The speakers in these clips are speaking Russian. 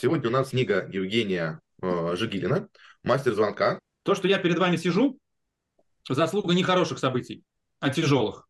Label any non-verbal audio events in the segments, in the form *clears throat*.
Сегодня у нас книга Евгения э, Жигилина «Мастер звонка». То, что я перед вами сижу, заслуга не хороших событий, а тяжелых.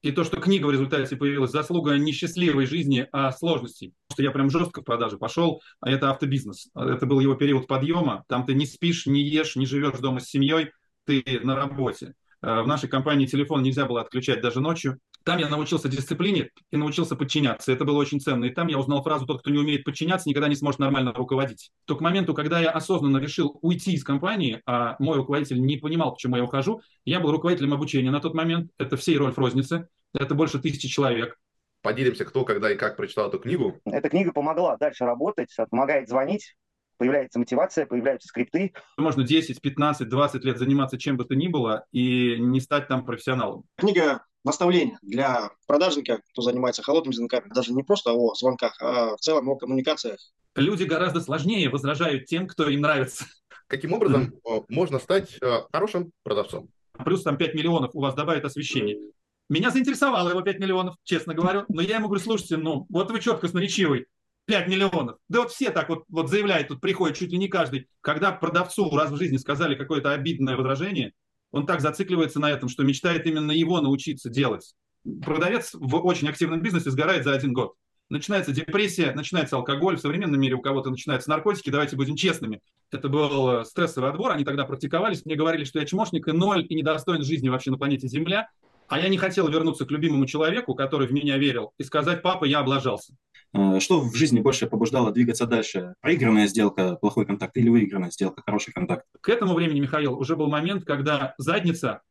И то, что книга в результате появилась, заслуга не счастливой жизни, а сложностей. Что я прям жестко в продаже пошел, а это автобизнес. Это был его период подъема. Там ты не спишь, не ешь, не живешь дома с семьей, ты на работе. Э, в нашей компании телефон нельзя было отключать даже ночью. Там я научился дисциплине и научился подчиняться. Это было очень ценно. И там я узнал фразу «тот, кто не умеет подчиняться, никогда не сможет нормально руководить». То к моменту, когда я осознанно решил уйти из компании, а мой руководитель не понимал, почему я ухожу, я был руководителем обучения на тот момент. Это всей роль в рознице. Это больше тысячи человек. Поделимся, кто, когда и как прочитал эту книгу. Эта книга помогла дальше работать, помогает звонить, появляется мотивация, появляются скрипты. Можно 10, 15, 20 лет заниматься чем бы то ни было и не стать там профессионалом. Книга наставление для продажника, кто занимается холодными звонками, даже не просто о звонках, а в целом о коммуникациях. Люди гораздо сложнее возражают тем, кто им нравится. Каким образом mm-hmm. можно стать э, хорошим продавцом? Плюс там 5 миллионов у вас добавит освещение. Меня заинтересовало его 5 миллионов, честно говорю. Но я ему говорю, слушайте, ну вот вы четко сноречивый. 5 миллионов. Да вот все так вот, вот заявляют, тут приходит чуть ли не каждый. Когда продавцу раз в жизни сказали какое-то обидное возражение, он так зацикливается на этом, что мечтает именно его научиться делать. Продавец в очень активном бизнесе сгорает за один год. Начинается депрессия, начинается алкоголь. В современном мире у кого-то начинаются наркотики. Давайте будем честными. Это был стрессовый отбор. Они тогда практиковались. Мне говорили, что я чмошник и ноль, и недостоин жизни вообще на планете Земля. А я не хотел вернуться к любимому человеку, который в меня верил, и сказать, папа, я облажался. Э, что в жизни больше побуждало двигаться дальше? Проигранная сделка, плохой контакт или выигранная сделка, хороший контакт? К этому времени, Михаил, уже был момент, когда задница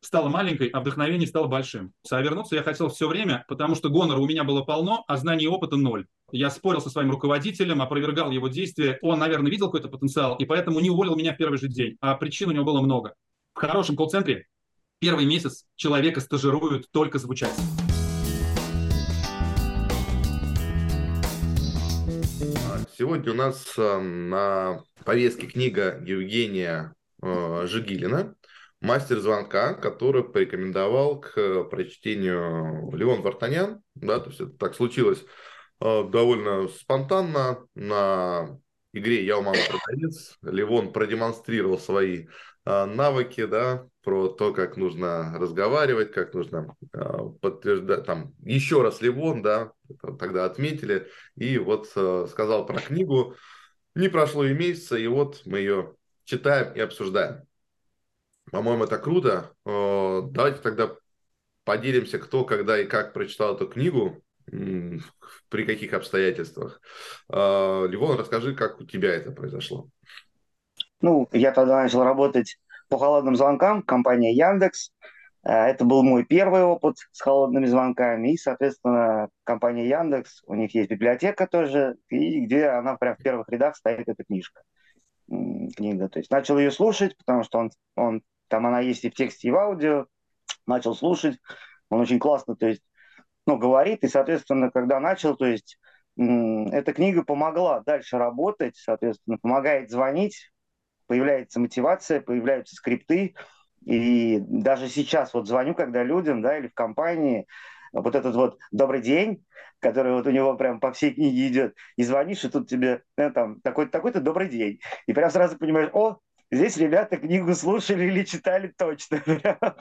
стала маленькой, а вдохновение стало большим. А вернуться я хотел все время, потому что гонора у меня было полно, а знаний и опыта ноль. Я спорил со своим руководителем, опровергал его действия. Он, наверное, видел какой-то потенциал, и поэтому не уволил меня в первый же день. А причин у него было много. В хорошем колл-центре первый месяц человека стажируют только звучать. Сегодня у нас э, на повестке книга Евгения э, Жигилина «Мастер звонка», который порекомендовал к прочтению Леон Вартанян. Да, то есть это так случилось э, довольно спонтанно на игре «Я у мамы продавец». Левон продемонстрировал свои навыки, да, про то, как нужно разговаривать, как нужно подтверждать, там, еще раз Левон, да, тогда отметили, и вот э, сказал про книгу. Не прошло и месяца, и вот мы ее читаем и обсуждаем. По-моему, это круто. Э, давайте тогда поделимся, кто, когда и как прочитал эту книгу, при каких обстоятельствах. Э, Ливон, расскажи, как у тебя это произошло. Ну, я тогда начал работать по холодным звонкам, компания Яндекс. Э, это был мой первый опыт с холодными звонками. И, соответственно, компания Яндекс, у них есть библиотека тоже, и где она прям в первых рядах стоит эта книжка. Книга. То есть начал ее слушать, потому что он, он, там она есть и в тексте, и в аудио. Начал слушать. Он очень классно, то есть, ну, говорит. И, соответственно, когда начал, то есть, эта книга помогла дальше работать, соответственно, помогает звонить, появляется мотивация, появляются скрипты, и даже сейчас вот звоню, когда людям, да, или в компании, вот этот вот «добрый день», который вот у него прям по всей книге идет, и звонишь, и тут тебе ну, там такой-то такой добрый день. И прям сразу понимаешь, о, здесь ребята книгу слушали или читали точно. *laughs*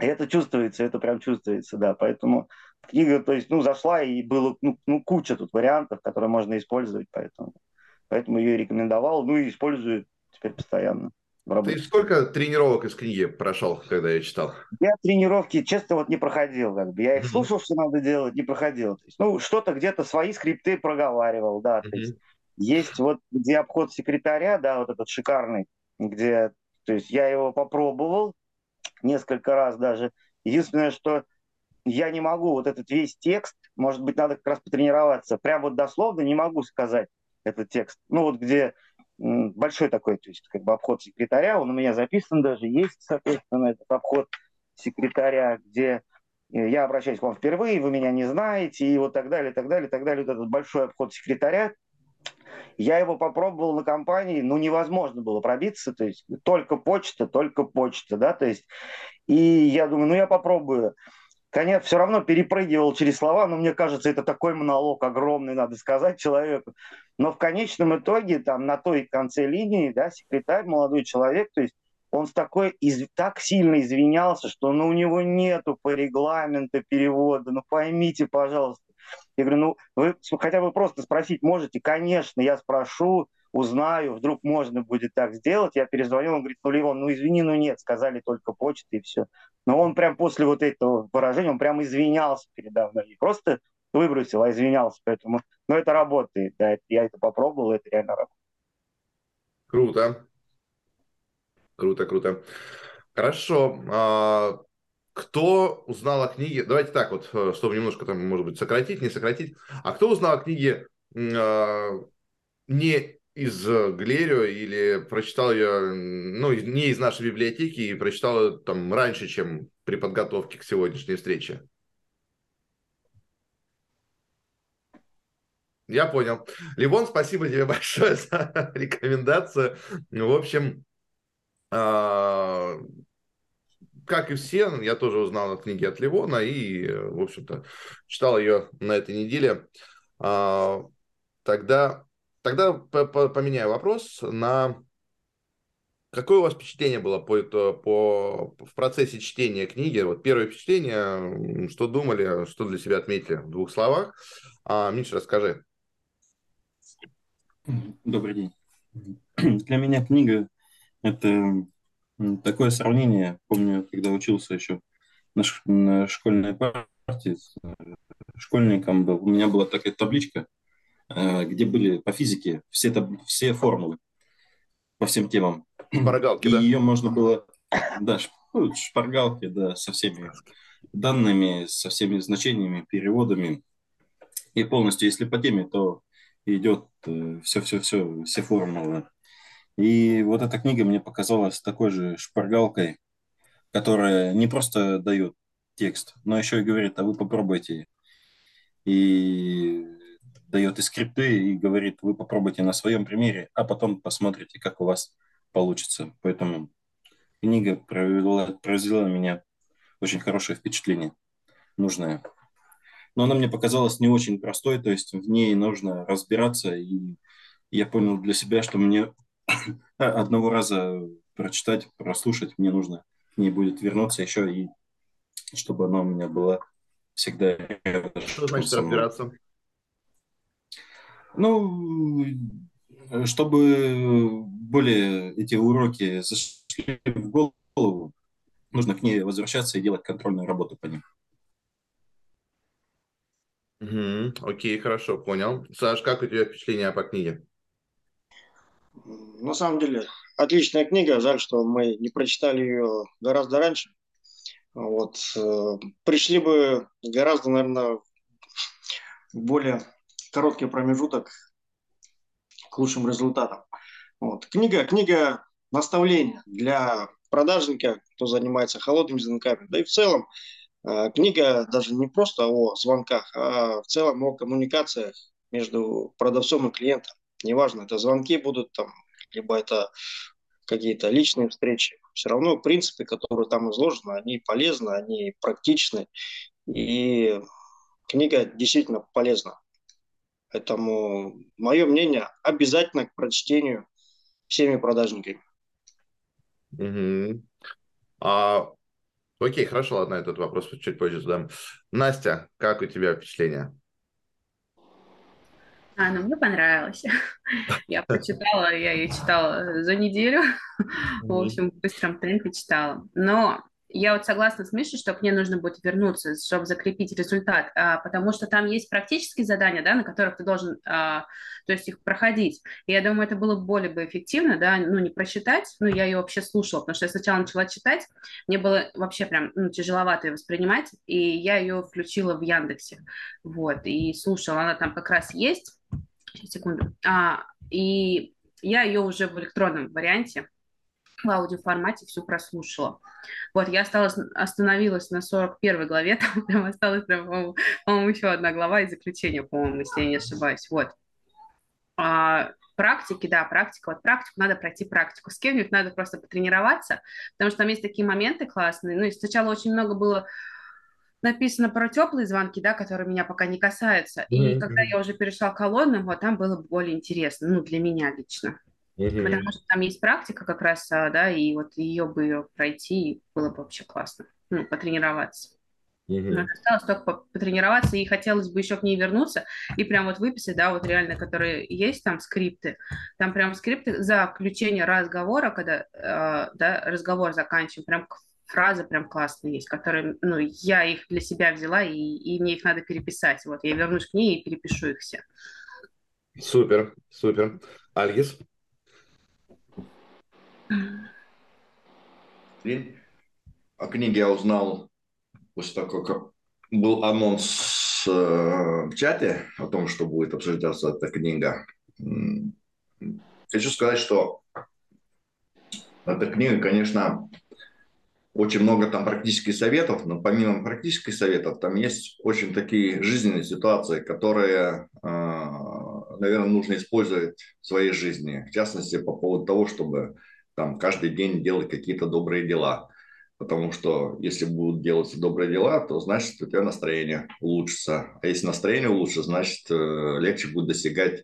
И это чувствуется, это прям чувствуется, да. Поэтому книга, то есть, ну, зашла, и было ну, ну, куча тут вариантов, которые можно использовать, поэтому, поэтому ее и рекомендовал, ну, и использую теперь постоянно. Ты сколько тренировок из книги прошел, когда я читал? Я тренировки, честно, вот не проходил. Как бы. Я их слушал, что надо делать, не проходил. То есть, ну, что-то где-то свои скрипты проговаривал, да. То есть, есть вот где обход секретаря, да, вот этот шикарный, где, то есть я его попробовал несколько раз даже. Единственное, что я не могу вот этот весь текст, может быть, надо как раз потренироваться. Прям вот дословно не могу сказать этот текст. Ну вот где большой такой, то есть как бы обход секретаря, он у меня записан даже, есть, соответственно, этот обход секретаря, где э, я обращаюсь к вам впервые, вы меня не знаете, и вот так далее, так далее, так далее, вот этот большой обход секретаря, я его попробовал на компании, ну, невозможно было пробиться, то есть только почта, только почта, да, то есть, и я думаю, ну, я попробую. Конечно, все равно перепрыгивал через слова, но мне кажется, это такой монолог огромный, надо сказать человеку. Но в конечном итоге, там, на той конце линии, да, секретарь, молодой человек, то есть он с такой, из, так сильно извинялся, что ну, у него нету по регламенту перевода, ну поймите, пожалуйста. Я говорю, ну вы хотя бы просто спросить можете? Конечно, я спрошу, узнаю, вдруг можно будет так сделать. Я перезвонил, он говорит, ну, Леон, ну, извини, ну, нет, сказали только почта и все. Но он прям после вот этого выражения, он прям извинялся передо мной. Не просто выбросил, а извинялся. Поэтому, ну, это работает, да, я это попробовал, это реально работает. Круто. Круто, круто. Хорошо. А, кто узнал о книге? Давайте так вот, э, чтобы немножко там, может быть, сократить, не сократить. А кто узнал о книге а, не из Глерио или прочитал ее, ну, не из нашей библиотеки и прочитал ее там раньше, чем при подготовке к сегодняшней встрече? Я понял. Ливон, спасибо тебе *laughs* большое за рекомендацию. В общем, а, как и все, я тоже узнал о книге от Ливона и, в общем-то, читал ее на этой неделе. А, тогда Тогда поменяю вопрос на какое у вас впечатление было по, по, в процессе чтения книги? Вот первое впечатление, что думали, что для себя отметили в двух словах. А, Миша, расскажи. Добрый день. Для меня книга – это такое сравнение. Помню, когда учился еще на, на школьной партии, э, школьником был, у меня была такая табличка – где были по физике все, все формулы по всем темам. Шпаргалки, и да? ее можно было, да, ну, шпаргалки, да, со всеми данными, со всеми значениями, переводами. И полностью, если по теме, то идет все-все-все, э, все формулы. И вот эта книга мне показалась такой же шпаргалкой, которая не просто дает текст, но еще и говорит, а вы попробуйте. И дает и скрипты, и говорит, вы попробуйте на своем примере, а потом посмотрите, как у вас получится. Поэтому книга провела, произвела на меня очень хорошее впечатление, нужное. Но она мне показалась не очень простой, то есть в ней нужно разбираться, и я понял для себя, что мне *coughs* одного раза прочитать, прослушать, мне нужно к ней будет вернуться еще, и чтобы она у меня была всегда... Что значит разбираться? Ну, чтобы более эти уроки зашли в голову, нужно к ней возвращаться и делать контрольную работу по ним. Угу, окей, хорошо, понял. Саш, как у тебя впечатление по книге? На самом деле, отличная книга. Жаль, что мы не прочитали ее гораздо раньше. Вот. Э, пришли бы гораздо, наверное, более короткий промежуток к лучшим результатам. Вот. Книга, книга наставления для продажника, кто занимается холодными звонками, да и в целом э, книга даже не просто о звонках, а в целом о коммуникациях между продавцом и клиентом. Неважно, это звонки будут там, либо это какие-то личные встречи. Все равно принципы, которые там изложены, они полезны, они практичны. И книга действительно полезна. Поэтому мое мнение обязательно к прочтению всеми продажниками. Угу. А, окей, хорошо, ладно, этот вопрос чуть позже задам. Настя, как у тебя впечатление? А, ну, мне понравилось. *laughs* Я прочитала, я ее читала за неделю. *laughs* В общем, в быстром темпе читала. Но я вот согласна с Мишей, что к ней нужно будет вернуться, чтобы закрепить результат, а, потому что там есть практические задания, да, на которых ты должен, а, то есть их проходить. И я думаю, это было более бы эффективно, да, ну, не прочитать, ну, я ее вообще слушала, потому что я сначала начала читать, мне было вообще прям ну, тяжеловато ее воспринимать, и я ее включила в Яндексе, вот, и слушала, она там как раз есть, секунду, а, и я ее уже в электронном варианте, в аудиоформате всю прослушала. Вот, я осталась, остановилась на 41 главе, *laughs* там прям осталась, по-моему, еще одна глава и заключение, по-моему, если я не ошибаюсь. Вот. А, практики, да, практика. Вот практику надо пройти практику. С кем-нибудь надо просто потренироваться, потому что там есть такие моменты классные. Ну, и сначала очень много было написано про теплые звонки, да, которые меня пока не касаются. И Мгм, когда я уже перешла к холодным, вот там было более интересно, ну, для меня лично. Мгм, Потому что там есть практика как раз, а, да, и вот ее бы пройти было бы вообще классно, ну, потренироваться. Но мгм. осталось только по- потренироваться, и хотелось бы еще к ней вернуться и прям вот выписать, да, вот реально, которые есть там скрипты, там прям скрипты за включение разговора, когда, э, да, разговор заканчиваем, прям фразы прям классные есть, которые, ну, я их для себя взяла, и, и мне их надо переписать, вот, я вернусь к ней и перепишу их все. Супер, супер. Альгис? И о книге я узнал после того, как был анонс э, в чате о том, что будет обсуждаться эта книга. Хочу сказать, что эта книга, конечно, очень много там практических советов, но помимо практических советов, там есть очень такие жизненные ситуации, которые, наверное, нужно использовать в своей жизни. В частности, по поводу того, чтобы там каждый день делать какие-то добрые дела. Потому что если будут делаться добрые дела, то значит у тебя настроение улучшится. А если настроение улучшится, значит э, легче будет достигать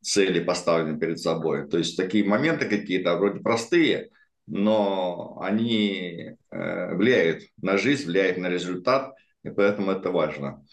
цели, поставленные перед собой. То есть такие моменты какие-то вроде простые, но они э, влияют на жизнь, влияют на результат, и поэтому это важно.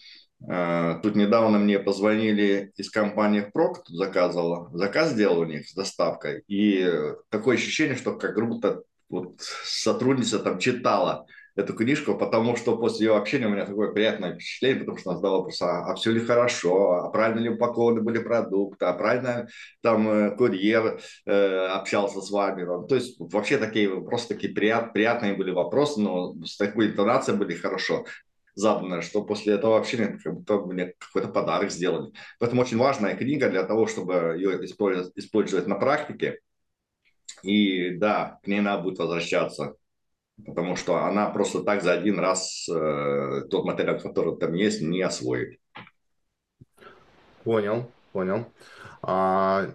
Э, тут недавно мне позвонили из компании Прок, тут заказывала, заказ сделал у них с доставкой, и такое ощущение, что как будто вот сотрудница там читала эту книжку, потому что после ее общения у меня такое приятное впечатление, потому что она задала вопрос, а, а все ли хорошо, а правильно ли упакованы были продукты, а правильно там э, курьер э, общался с вами. Ну, то есть вообще такие просто такие прият, приятные были вопросы, но с такой интонацией были хорошо задано, что после этого общения как будто мне какой-то подарок сделали. Поэтому очень важная книга для того, чтобы ее использовать на практике. И да, к ней надо будет возвращаться потому что она просто так за один раз э, тот материал, который там есть, не освоит. Понял, понял. А,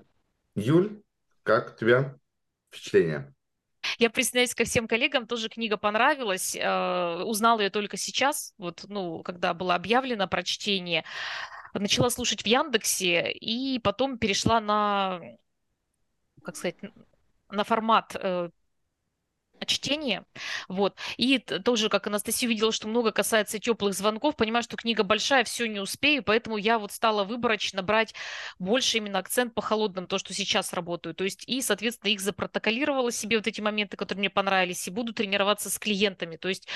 Юль, как у тебя впечатление? Я присоединяюсь ко всем коллегам, тоже книга понравилась. Э, узнала ее только сейчас, вот, ну, когда было объявлено прочтение. Начала слушать в Яндексе и потом перешла на, как сказать, на формат э, чтение, вот, и тоже, как Анастасия увидела, что много касается теплых звонков, понимаю, что книга большая, все не успею, поэтому я вот стала выборочно брать больше именно акцент по холодным, то, что сейчас работаю, то есть и, соответственно, их запротоколировала себе вот эти моменты, которые мне понравились, и буду тренироваться с клиентами, то есть,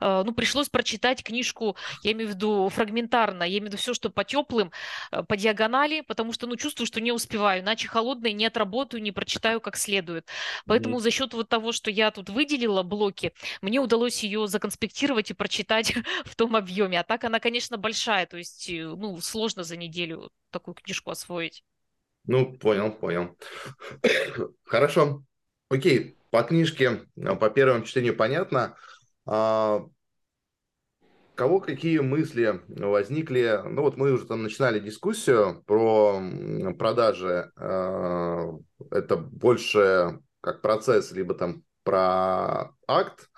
э, ну, пришлось прочитать книжку, я имею в виду фрагментарно, я имею в виду все, что по теплым, э, по диагонали, потому что, ну, чувствую, что не успеваю, иначе холодные не отработаю, не прочитаю как следует, поэтому mm-hmm. за счет вот того, что я тут выделила блоки, мне удалось ее законспектировать и прочитать *laughs* в том объеме. А так она, конечно, большая, то есть, э, ну, сложно за неделю такую книжку освоить. Ну, понял, понял. *coughs* Хорошо. Окей, по книжке, э, по первому чтению понятно. А, кого какие мысли возникли? Ну, вот мы уже там начинали дискуссию про продажи. А, это больше как процесс, либо там про акт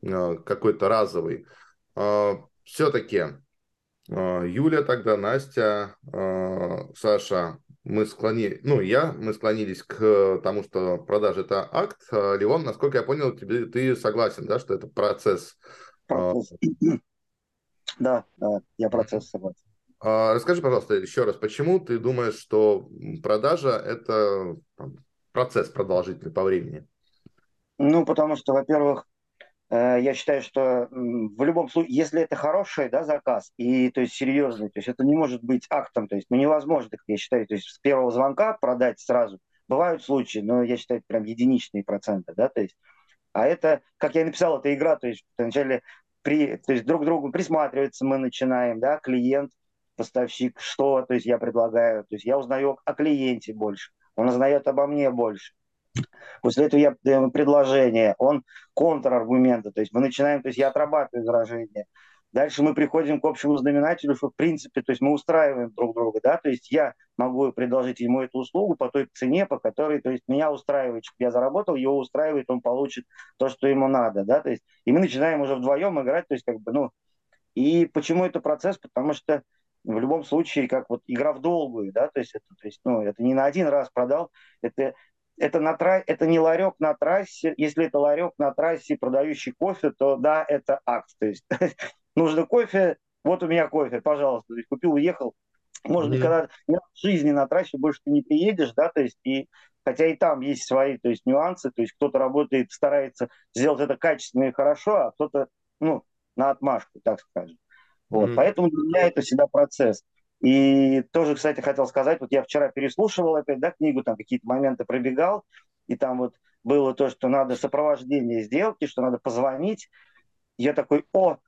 э, какой-то разовый, э, все-таки э, Юля тогда, Настя, Саша, мы склонились, ну, я, мы склонились к тому, что продажа это акт. Леон, насколько я понял, тебе, ты согласен, да, что это процесс? процесс. *clears throat* Да, да, я процесс согласен. Расскажи, пожалуйста, еще раз, почему ты думаешь, что продажа это процесс продолжительный по времени? Ну, потому что, во-первых, э, я считаю, что в любом случае, если это хороший да, заказ, и то есть серьезный, то есть это не может быть актом, то есть ну, невозможно, я считаю, то есть с первого звонка продать сразу. Бывают случаи, но я считаю, это прям единичные проценты, да, то есть, а это, как я написал, это игра, то есть вначале при, то есть друг к другу присматриваться мы начинаем, да, клиент, поставщик, что, то есть я предлагаю, то есть я узнаю о клиенте больше, он узнает обо мне больше. После этого я даю предложение, он контраргументы, то есть мы начинаем, то есть я отрабатываю возражение. Дальше мы приходим к общему знаменателю, что в принципе, то есть мы устраиваем друг друга, да, то есть я могу предложить ему эту услугу по той цене, по которой, то есть меня устраивает, я заработал, его устраивает, он получит то, что ему надо, да, то есть и мы начинаем уже вдвоем играть, то есть как бы, ну, И почему это процесс? Потому что в любом случае, как вот игра в долгую, да, то есть это, то есть, ну, это не на один раз продал, это, это, на тра... это не ларек на трассе, если это ларек на трассе, продающий кофе, то да, это акт, то есть *laughs* нужно кофе, вот у меня кофе, пожалуйста, то есть, купил, уехал, может, mm-hmm. никогда в жизни на трассе больше ты не приедешь, да, то есть и хотя и там есть свои, то есть нюансы, то есть кто-то работает, старается сделать это качественно и хорошо, а кто-то, ну, на отмашку, так скажем. Вот, mm-hmm. Поэтому для меня это всегда процесс. И тоже, кстати, хотел сказать, вот я вчера переслушивал опять, да, книгу, там какие-то моменты пробегал, и там вот было то, что надо сопровождение сделки, что надо позвонить. Я такой, о,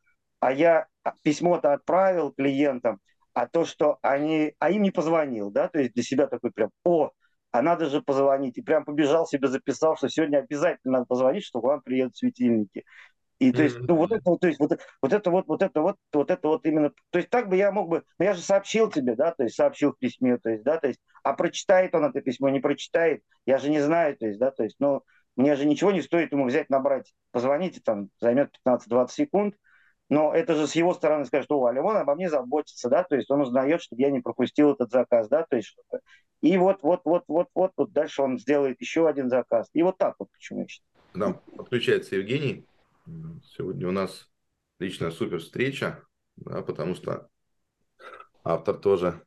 а я письмо-то отправил клиентам, а то, что они, а им не позвонил, да, то есть для себя такой прям, о, а надо же позвонить. И прям побежал себе, записал, что сегодня обязательно надо позвонить, что к вам приедут светильники. И то есть, ну вот это вот, то есть вот, вот это вот, вот это вот, вот это вот именно, то есть так бы я мог бы, ну я же сообщил тебе, да, то есть сообщил в письме, то есть, да, то есть, а прочитает он это письмо, не прочитает, я же не знаю, то есть, да, то есть, ну, мне же ничего не стоит ему взять, набрать, позвонить, там, займет 15-20 секунд, но это же с его стороны скажет, о, Алимон обо мне заботится, да, то есть он узнает, что я не пропустил этот заказ, да, то есть что-то. И вот, вот, вот, вот, вот, вот дальше он сделает еще один заказ. И вот так вот почему я считаю. Да, подключается Евгений. Сегодня у нас личная супер встреча, да, потому что автор тоже.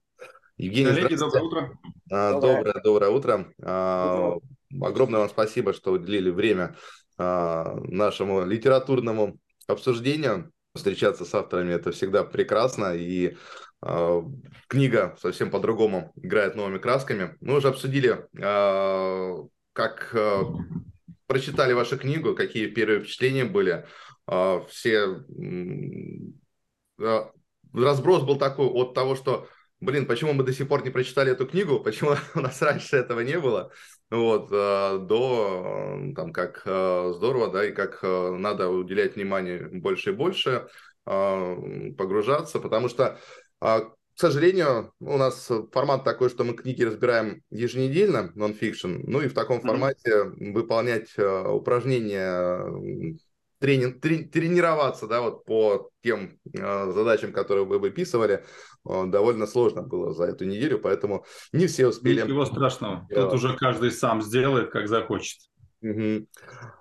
Евгений, Коллеги, доброе утро. А, доброе, доброе утро. А, огромное вам спасибо, что уделили время а, нашему литературному обсуждению. Встречаться с авторами это всегда прекрасно, и э, книга совсем по-другому играет новыми красками. Мы уже обсудили, э, как э, прочитали вашу книгу, какие первые впечатления были. А, все а, разброс был такой от того, что, блин, почему мы до сих пор не прочитали эту книгу, *laughs* почему у нас раньше этого не было, вот, а, до, там, как здорово, да, и как надо уделять внимание больше и больше, погружаться, потому что к сожалению, у нас формат такой, что мы книги разбираем еженедельно, нон-фикшн, ну и в таком формате mm-hmm. выполнять э, упражнения, тренинг, тренироваться, да, вот по тем э, задачам, которые вы выписывали, э, довольно сложно было за эту неделю, поэтому не все успели. Ничего страшного, тут уже каждый сам сделает, как захочет. Угу.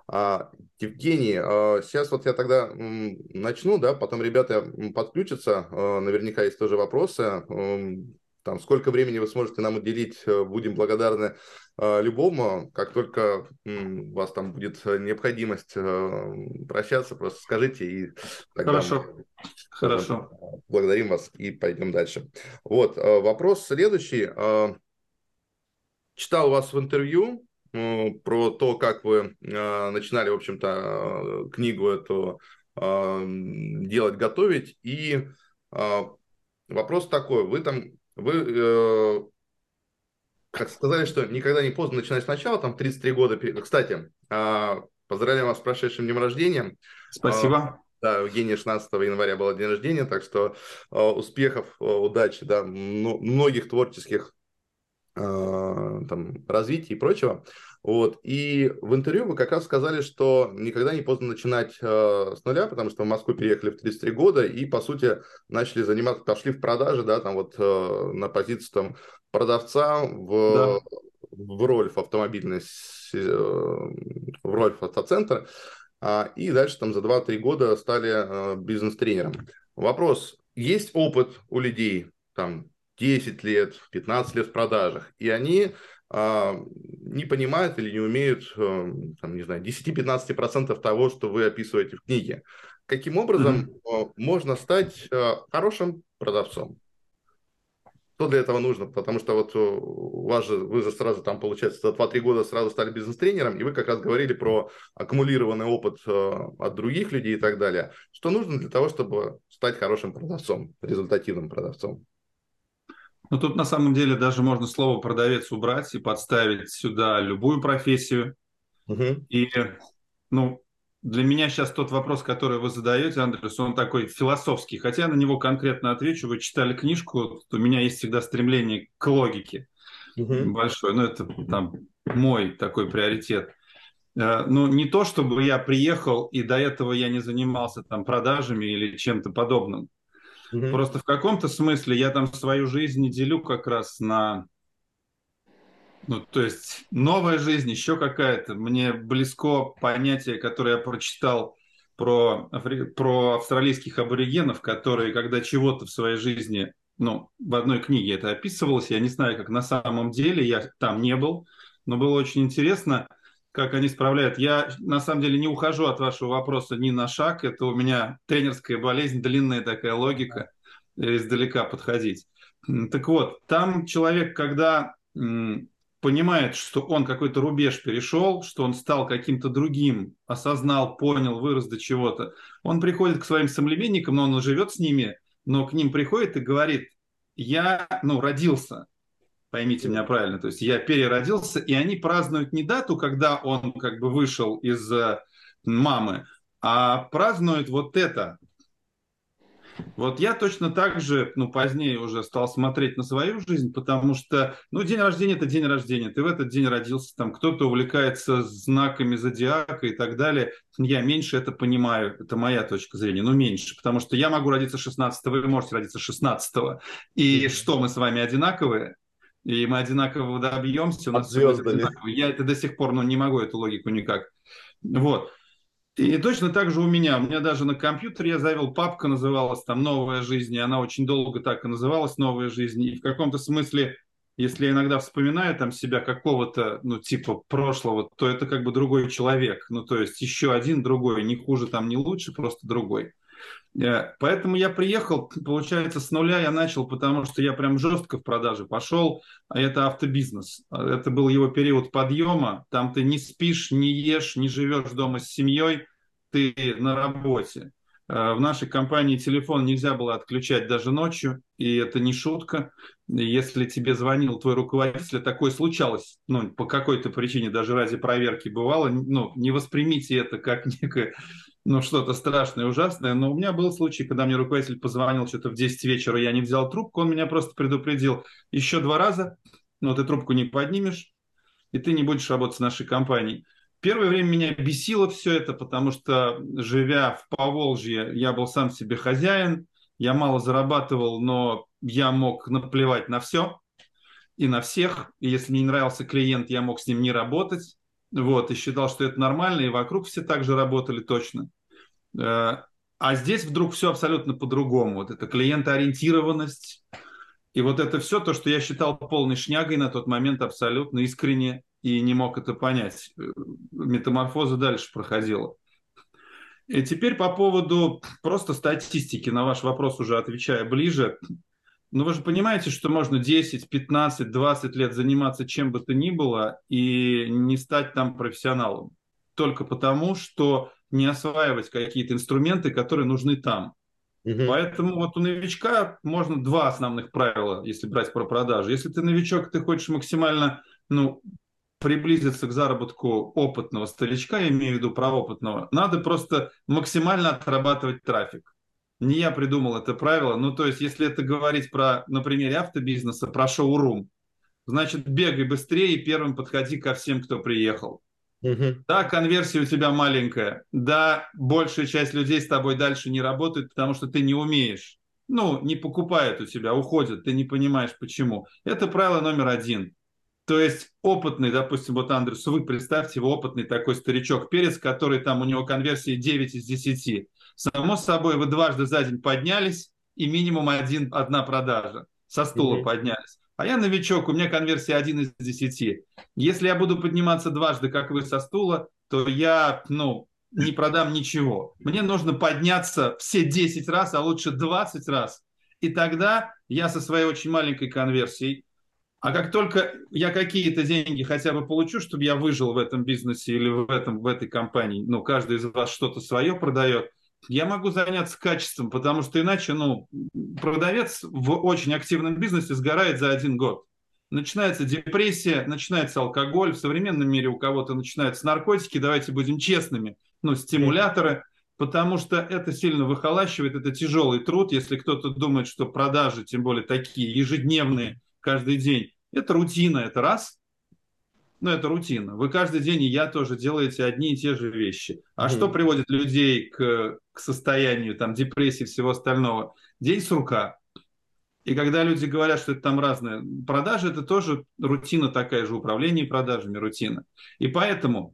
А, Евгений, а, сейчас вот я тогда начну, да, потом ребята подключатся, а, наверняка есть тоже вопросы. Там, сколько времени вы сможете нам уделить, э, будем благодарны а, любому. Как только у вас там будет необходимость э, прощаться, просто скажите и Хорошо. Хорошо. Благодарим вас и пойдем дальше. Вот, вопрос следующий. Читал вас в интервью, про то, как вы а, начинали, в общем-то, книгу эту делать, готовить. И вопрос такой, вы там, вы э, как сказали, что никогда не поздно начинать сначала, там 33 года. Кстати, поздравляю вас с прошедшим днем рождения. Спасибо. Да, Евгения 16 января был день рождения, так что успехов, удачи, да, многих творческих там, развития и прочего. Вот. И в интервью вы как раз сказали, что никогда не поздно начинать э, с нуля, потому что в Москву переехали в 33 года и, по сути, начали заниматься, пошли в продажи, да, там вот э, на позицию там, продавца в, да. в Рольф автомобильный, э, в Рольф автоцентр, а, и дальше там за 2-3 года стали э, бизнес-тренером. Вопрос, есть опыт у людей, там, 10 лет, 15 лет в продажах, и они не понимают или не умеют, э, там, не знаю, 10-15% того, что вы описываете в книге. Каким образом mm-hmm. можно стать э, хорошим продавцом? Что для этого нужно? Потому что вот у вас же, вы же сразу там, получается, за 2-3 года сразу стали бизнес-тренером, и вы как раз говорили про аккумулированный опыт от других людей и так далее. Что нужно для того, чтобы стать хорошим продавцом, результативным продавцом? Ну, тут на самом деле даже можно слово продавец убрать и подставить сюда любую профессию. Угу. И, ну, для меня сейчас тот вопрос, который вы задаете, Андрес, он такой философский. Хотя я на него конкретно отвечу. Вы читали книжку, у меня есть всегда стремление к логике угу. большой. Ну, это там мой такой приоритет. Э, ну, не то, чтобы я приехал, и до этого я не занимался там продажами или чем-то подобным. Угу. Просто в каком-то смысле я там свою жизнь не делю как раз на... Ну, то есть новая жизнь, еще какая-то. Мне близко понятие, которое я прочитал про, про австралийских аборигенов, которые, когда чего-то в своей жизни, ну, в одной книге это описывалось, я не знаю, как на самом деле, я там не был, но было очень интересно, как они справляют. Я, на самом деле, не ухожу от вашего вопроса ни на шаг. Это у меня тренерская болезнь, длинная такая логика, издалека подходить. Так вот, там человек, когда понимает, что он какой-то рубеж перешел, что он стал каким-то другим, осознал, понял, вырос до чего-то, он приходит к своим соплеменникам, но он живет с ними, но к ним приходит и говорит, я, ну, родился, поймите меня правильно, то есть я переродился, и они празднуют не дату, когда он как бы вышел из э, мамы, а празднуют вот это. Вот я точно так же, ну, позднее уже стал смотреть на свою жизнь, потому что, ну, день рождения – это день рождения, ты в этот день родился, там, кто-то увлекается знаками зодиака и так далее. Я меньше это понимаю, это моя точка зрения, ну, меньше, потому что я могу родиться 16-го, вы можете родиться 16-го. И что, мы с вами одинаковые? И мы одинаково добьемся. У нас Я это до сих пор ну, не могу эту логику никак. Вот. И точно так же у меня. У меня даже на компьютере я завел папка, называлась там «Новая жизнь», и она очень долго так и называлась «Новая жизнь». И в каком-то смысле, если я иногда вспоминаю там себя какого-то, ну, типа прошлого, то это как бы другой человек. Ну, то есть еще один другой, не хуже там, не лучше, просто другой. Э, поэтому я приехал, получается, с нуля я начал, потому что я прям жестко в продаже пошел, а это автобизнес. Это был его период подъема, там ты не спишь, не ешь, не живешь дома с семьей, ты на работе. Э, в нашей компании телефон нельзя было отключать даже ночью, и это не шутка. Если тебе звонил твой руководитель, такое случалось, ну, по какой-то причине, даже ради проверки бывало, ну, не воспримите это как *laughs* некое ну, что-то страшное, ужасное. Но у меня был случай, когда мне руководитель позвонил что-то в 10 вечера, я не взял трубку, он меня просто предупредил еще два раза, но ты трубку не поднимешь, и ты не будешь работать с нашей компанией. Первое время меня бесило все это, потому что, живя в Поволжье, я был сам себе хозяин, я мало зарабатывал, но я мог наплевать на все и на всех. И если мне не нравился клиент, я мог с ним не работать. Вот, и считал, что это нормально, и вокруг все так же работали точно. Э, а здесь вдруг все абсолютно по-другому. Вот это клиентоориентированность. И вот это все то, что я считал полной шнягой на тот момент абсолютно искренне и не мог это понять. Э, метаморфоза дальше проходила. И теперь по поводу просто статистики, на ваш вопрос уже отвечая ближе. Ну вы же понимаете, что можно 10, 15, 20 лет заниматься чем бы то ни было и не стать там профессионалом. Только потому, что не осваивать какие-то инструменты, которые нужны там. Угу. Поэтому вот у новичка можно два основных правила, если брать про продажи. Если ты новичок, ты хочешь максимально ну, приблизиться к заработку опытного старичка, я имею в виду про опытного, надо просто максимально отрабатывать трафик. Не я придумал это правило. Ну, то есть, если это говорить про, на примере автобизнеса, про шоурум, значит, бегай быстрее и первым подходи ко всем, кто приехал. Угу. Да, конверсия у тебя маленькая. Да, большая часть людей с тобой дальше не работает, потому что ты не умеешь. Ну, не покупают у тебя, уходят, ты не понимаешь почему. Это правило номер один. То есть опытный, допустим, вот Андрес, вы представьте его опытный такой старичок-перец, который там у него конверсии 9 из 10. Само собой, вы дважды за день поднялись, и минимум один, одна продажа. Со стула mm поднялись. А я новичок, у меня конверсия 1 из 10. Если я буду подниматься дважды, как вы со стула, то я, ну, не продам ничего. Мне нужно подняться все 10 раз, а лучше 20 раз. И тогда я со своей очень маленькой конверсией, а как только я какие-то деньги хотя бы получу, чтобы я выжил в этом бизнесе или в, этом, в этой компании, ну, каждый из вас что-то свое продает, я могу заняться качеством, потому что иначе, ну, продавец в очень активном бизнесе сгорает за один год. Начинается депрессия, начинается алкоголь. В современном мире у кого-то начинаются наркотики, давайте будем честными, ну, стимуляторы, потому что это сильно выхолащивает, это тяжелый труд. Если кто-то думает, что продажи, тем более такие ежедневные, каждый день, это рутина, это раз. Ну, это рутина. Вы каждый день, и я тоже, делаете одни и те же вещи. А Мгм. что приводит людей к, к состоянию там, депрессии и всего остального? День сурка. И когда люди говорят, что это там разные продажи, это тоже рутина такая же, управление продажами, рутина. И поэтому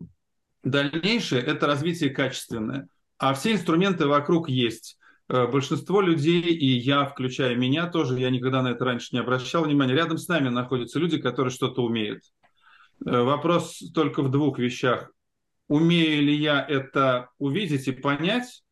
дальнейшее – это развитие качественное. А все инструменты вокруг есть. Э, Большинство людей, и я, включая меня тоже, я никогда на это раньше не обращал внимания, рядом с нами находятся люди, которые что-то умеют. Э, Вопрос только в двух вещах. Умею ли я это увидеть и понять?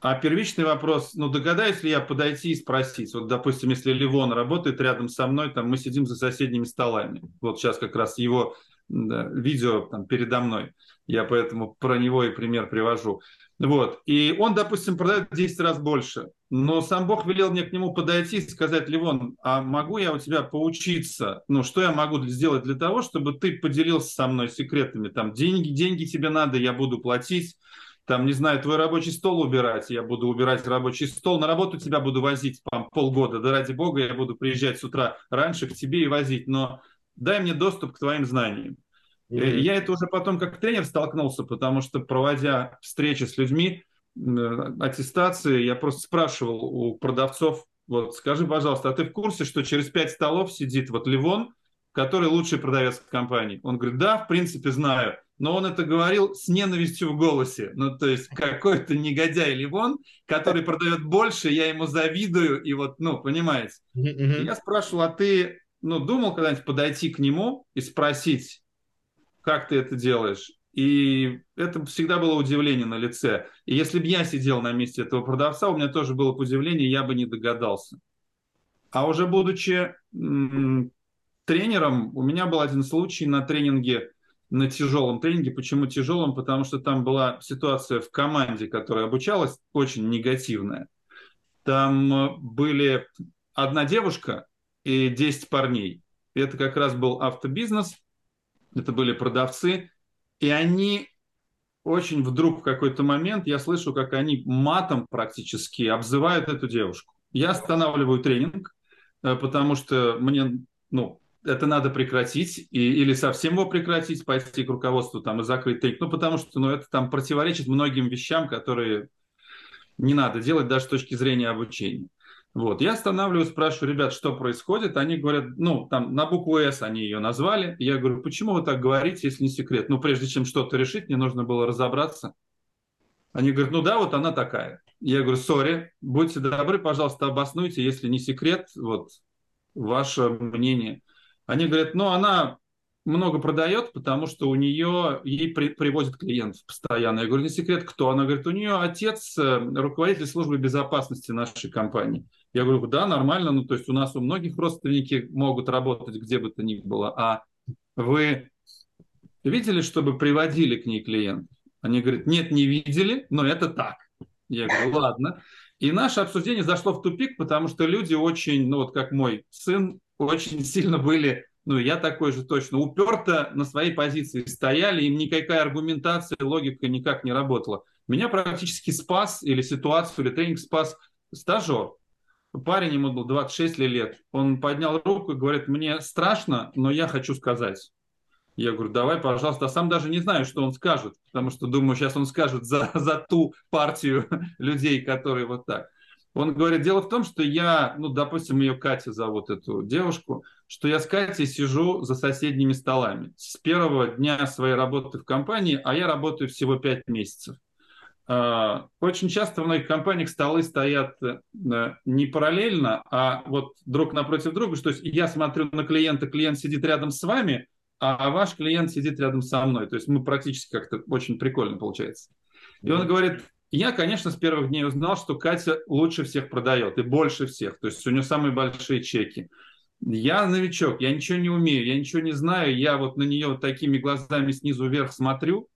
А первичный вопрос, ну догадаюсь ли я подойти и спросить? Вот, допустим, если Ливон работает рядом со мной, там мы сидим за соседними столами. Вот сейчас как раз его да, видео там передо мной. Я поэтому про него и пример привожу. Вот. И он, допустим, продает в 10 раз больше. Но сам Бог велел мне к нему подойти и сказать, Ливон, а могу я у тебя поучиться? Ну, что я могу сделать для того, чтобы ты поделился со мной секретами? Там деньги, деньги тебе надо, я буду платить. Там, не знаю, твой рабочий стол убирать, я буду убирать рабочий стол, на работу тебя буду возить там, полгода, да ради бога я буду приезжать с утра раньше к тебе и возить, но дай мне доступ к твоим знаниям. Э, Я это уже потом как тренер столкнулся, потому что проводя встречи с людьми, э, аттестации, я просто спрашивал у продавцов, вот скажи, пожалуйста, а ты в курсе, что через пять столов сидит вот Ливон, который лучший продавец в компании? Он говорит, да, в принципе, знаю. Но он это говорил с ненавистью в голосе. Ну, то есть какой-то негодяй Ливон, который продает больше, я ему завидую, и вот, ну, понимаете. Я спрашивал, а ты, ну, думал когда-нибудь подойти к нему и спросить, как ты это делаешь? И это всегда было удивление на лице. И если бы я сидел на месте этого продавца, у меня тоже было бы удивление, я бы не догадался. А уже будучи тренером, у меня был один случай на тренинге, на тяжелом тренинге. Почему тяжелом? Потому что там была ситуация в команде, которая обучалась, очень негативная. Там э, были одна девушка и 10 парней. Это как раз был автобизнес, это были продавцы, и они очень вдруг в какой-то момент, я слышу, как они матом практически обзывают эту девушку. Я останавливаю тренинг, э, потому что мне, ну, это надо прекратить, и, или совсем его прекратить, пойти к руководству там и закрыть тренинг, ну, потому что, ну, это там противоречит многим вещам, которые не надо делать даже с точки зрения обучения. Вот. Я останавливаю, спрашиваю, ребят, что происходит? Они говорят, ну, там на букву «С» они ее назвали. Я говорю, почему вы так говорите, если не секрет? Ну, прежде чем что-то решить, мне нужно было разобраться. Они говорят, ну да, вот она такая. Я говорю, сори, будьте добры, пожалуйста, обоснуйте, если не секрет, вот, ваше мнение. Они говорят, ну, она много продает, потому что у нее, ей при, привозят клиентов постоянно. Я говорю, не секрет, кто? Она говорит, у нее отец э, руководитель службы безопасности нашей компании. Я говорю, да, нормально, ну, то есть у нас у многих родственники могут работать где бы то ни было, а вы видели, чтобы приводили к ней клиентов? Они говорят, нет, не видели, но это так. Я говорю, ладно. И наше обсуждение зашло в тупик, потому что люди очень, ну вот как мой сын, очень сильно были, ну я такой же точно, уперто на своей позиции стояли, им никакая аргументация, логика никак не работала. Меня практически спас, или ситуацию, или тренинг спас стажер. Парень, ему был 26 лет, он поднял руку и говорит, мне страшно, но я хочу сказать. Я говорю, давай, пожалуйста. А сам даже не знаю, что он скажет, потому что думаю, сейчас он скажет за, за ту партию *laughs* людей, которые вот так. Он говорит, дело в том, что я, ну, допустим, ее Катя зовут, эту девушку, что я с Катей сижу за соседними столами с первого дня своей работы в компании, а я работаю всего 5 месяцев. А, Очень часто в многих компаниях столы стоят э, не параллельно, а вот друг напротив друга. То есть я смотрю на клиента, клиент сидит рядом с вами, а ваш клиент сидит рядом со мной. То есть мы практически как-то очень прикольно получается. И он говорит, я, конечно, с первых дней узнал, что Катя лучше всех продает и больше всех. То есть у нее самые большие чеки. Я новичок, я ничего не умею, я ничего не знаю. Я вот на нее вот такими глазами снизу вверх смотрю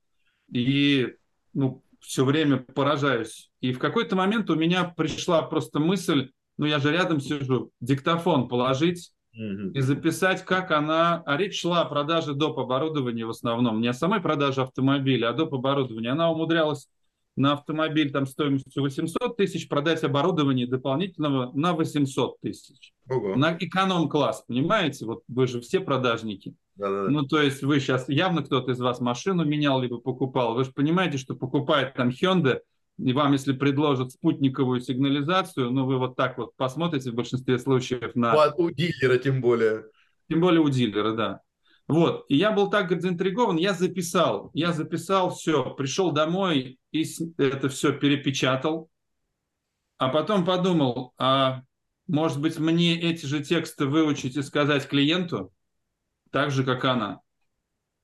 и ну, все время поражаюсь. И в какой-то момент у меня пришла просто мысль, ну я же рядом сижу, диктофон положить, и записать, как она... А речь шла о продаже доп. оборудования в основном. Не о самой продаже автомобиля, а доп. оборудования. Она умудрялась на автомобиль там стоимостью 800 тысяч продать оборудование дополнительного на 800 тысяч. Ого. На эконом-класс, понимаете? Вот вы же все продажники. Ну, то есть вы сейчас, явно кто-то из вас машину менял, либо покупал. Вы же понимаете, что покупает там Hyundai, и вам, если предложат спутниковую сигнализацию, ну, вы вот так вот посмотрите в большинстве случаев на... У, у дилера тем более. Тем более у дилера, да. Вот, и я был так говорит, заинтригован, я записал, я записал все, пришел домой и это все перепечатал, а потом подумал, а может быть мне эти же тексты выучить и сказать клиенту, так же, как она.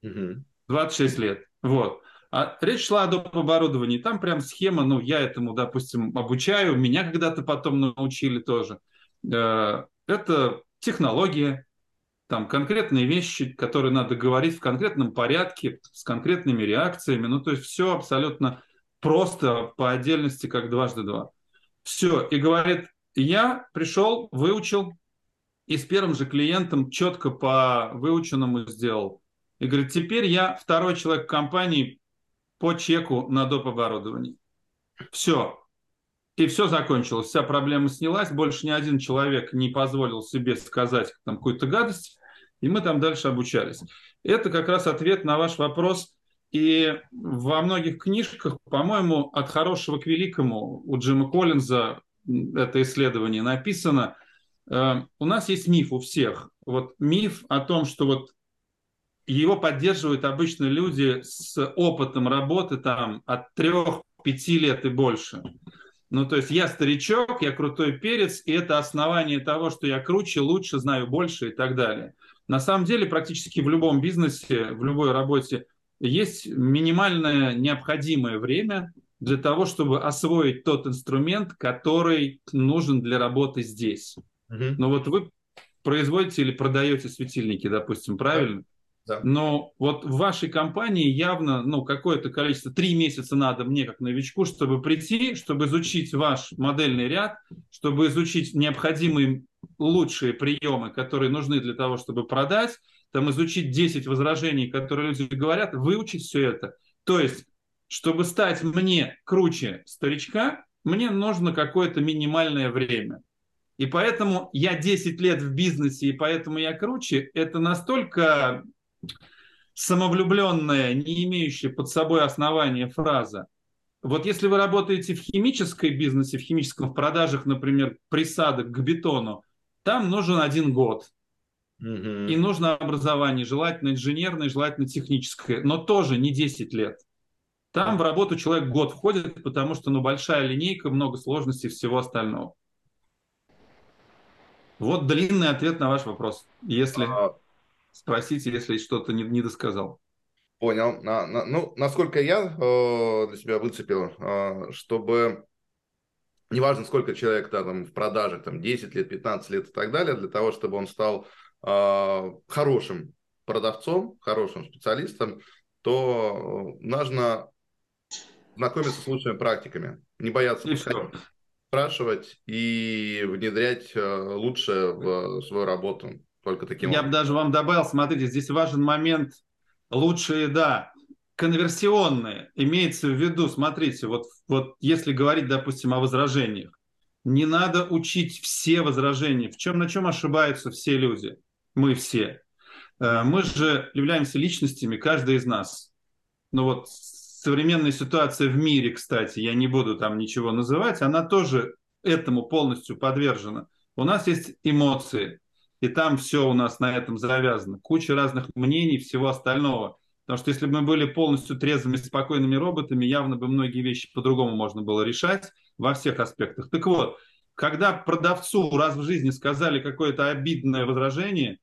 Угу. 26 лет, вот. А речь шла о доп. оборудовании. Там прям схема, ну, я этому, допустим, обучаю, меня когда-то потом научили тоже. Э, это технология, там конкретные вещи, которые надо говорить в конкретном порядке, с конкретными реакциями. Ну, то есть все абсолютно просто по отдельности, как дважды два. Все. И говорит, я пришел, выучил, и с первым же клиентом четко по выученному сделал. И говорит, теперь я второй человек в компании по чеку на доп. оборудование. Все. И все закончилось, вся проблема снялась, больше ни один человек не позволил себе сказать там какую-то гадость, и мы там дальше обучались. Это как раз ответ на ваш вопрос. И во многих книжках, по-моему, от хорошего к великому у Джима Коллинза это исследование написано. Э, у нас есть миф у всех. Вот миф о том, что вот его поддерживают обычно люди с опытом работы там от трех-пяти лет и больше. Ну, то есть я старичок, я крутой перец, и это основание того, что я круче, лучше, знаю больше и так далее. На самом деле практически в любом бизнесе, в любой работе есть минимальное необходимое время для того, чтобы освоить тот инструмент, который нужен для работы здесь. Угу. Но вот вы производите или продаете светильники, допустим, правильно? Да. Но вот в вашей компании явно ну, какое-то количество, три месяца надо мне как новичку, чтобы прийти, чтобы изучить ваш модельный ряд, чтобы изучить необходимые лучшие приемы, которые нужны для того, чтобы продать, там изучить 10 возражений, которые люди говорят, выучить все это. То есть, чтобы стать мне круче старичка, мне нужно какое-то минимальное время. И поэтому я 10 лет в бизнесе, и поэтому я круче, это настолько самовлюбленная, не имеющая под собой основания фраза. Вот если вы работаете в химической бизнесе, в химическом в продажах, например, присадок к бетону, там нужен один год. И нужно образование, желательно инженерное, желательно техническое, но тоже не 10 лет. Там в работу человек год входит, потому что ну, большая линейка, много сложностей всего остального. Вот длинный ответ на ваш вопрос. Если... А, Спросите, если что-то не, не досказал. Понял. На, на, ну, насколько я э, для себя выцепил, э, чтобы неважно, сколько человек там в продажах, там 10 лет, 15 лет и так далее, для того, чтобы он стал э, хорошим продавцом, хорошим специалистом, то нужно знакомиться с лучшими практиками, не бояться спрашивать и внедрять э, лучшее в свою работу. Только таким Я бы даже вам добавил, смотрите, здесь важен момент лучшие, да, конверсионные. Имеется в виду, смотрите, вот, вот если говорить, допустим, о возражениях, не надо учить все возражения. В чем, на чем ошибаются все люди? Мы все. Э, мы же являемся личностями, каждый из нас. Ну вот современная ситуация в мире, кстати, я не буду там ничего называть, она тоже этому полностью подвержена. У нас есть эмоции, и там все у нас на этом завязано. Куча разных мнений, всего остального. Потому что если бы мы были полностью трезвыми, спокойными роботами, явно бы многие вещи по-другому можно было решать во всех аспектах. Так вот, когда продавцу раз в жизни сказали какое-то обидное возражение,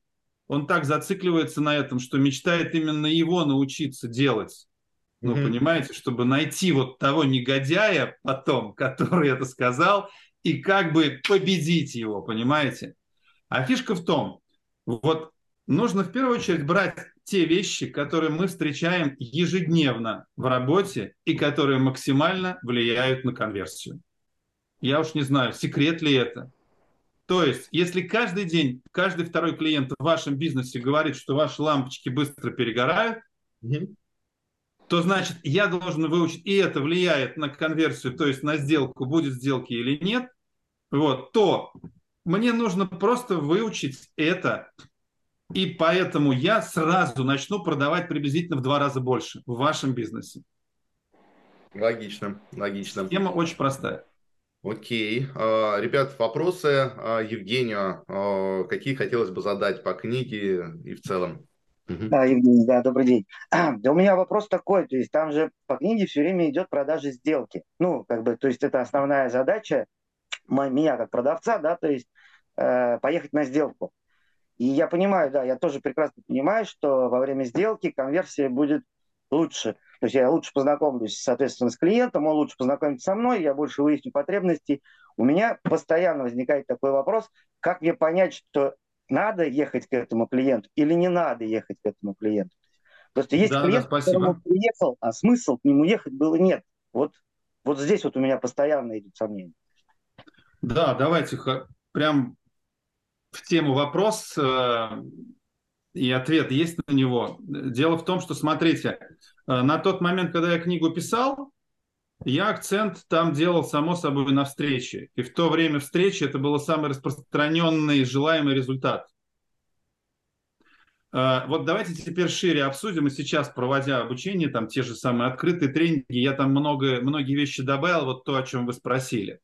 он так зацикливается на этом, что мечтает именно его научиться делать. Ну, mm-hmm. понимаете, чтобы найти вот того негодяя потом, который это сказал, и как бы победить его, понимаете? А фишка в том, вот нужно в первую очередь брать те вещи, которые мы встречаем ежедневно в работе и которые максимально влияют на конверсию. Я уж не знаю, секрет ли это. То есть, если каждый день, каждый второй клиент в вашем бизнесе говорит, что ваши лампочки быстро перегорают, mm-hmm. То значит, я должен выучить, и это влияет на конверсию, то есть на сделку, будет сделки или нет, вот, то мне нужно просто выучить это И поэтому я сразу начну продавать приблизительно в два раза больше в вашем бизнесе. Логично, логично. Тема очень простая. Окей. А, ребят, вопросы а, Евгению, а, какие хотелось бы задать по книге и в целом? Да, Евгений, да, добрый день. *clears throat* Да у меня вопрос такой, то есть там же по книге все время идет продажа сделки. Ну, как бы, то есть это основная задача меня как продавца, да, то есть э, поехать на сделку. И я понимаю, да, я тоже прекрасно понимаю, что во время сделки конверсия будет лучше. То есть я лучше познакомлюсь, соответственно, с клиентом, он лучше познакомится со мной, я больше выясню потребности. У меня постоянно возникает такой вопрос, как мне понять, что надо ехать к этому клиенту или не надо ехать к этому клиенту. Просто есть да, клиент, да, которому приехал, а смысл к нему ехать было нет. Вот, вот здесь вот у меня постоянно идут сомнения. Да, давайте прям в тему вопрос э, и ответ есть на него. Дело в том, что, смотрите, э, на тот момент, когда я книгу писал, я акцент там делал, само собой, на встрече. И в то время встречи это был самый распространенный желаемый результат. Э, вот давайте теперь шире обсудим. И сейчас, проводя обучение, там те же самые открытые тренинги, я там много, многие вещи добавил, вот то, о чем вы спросили.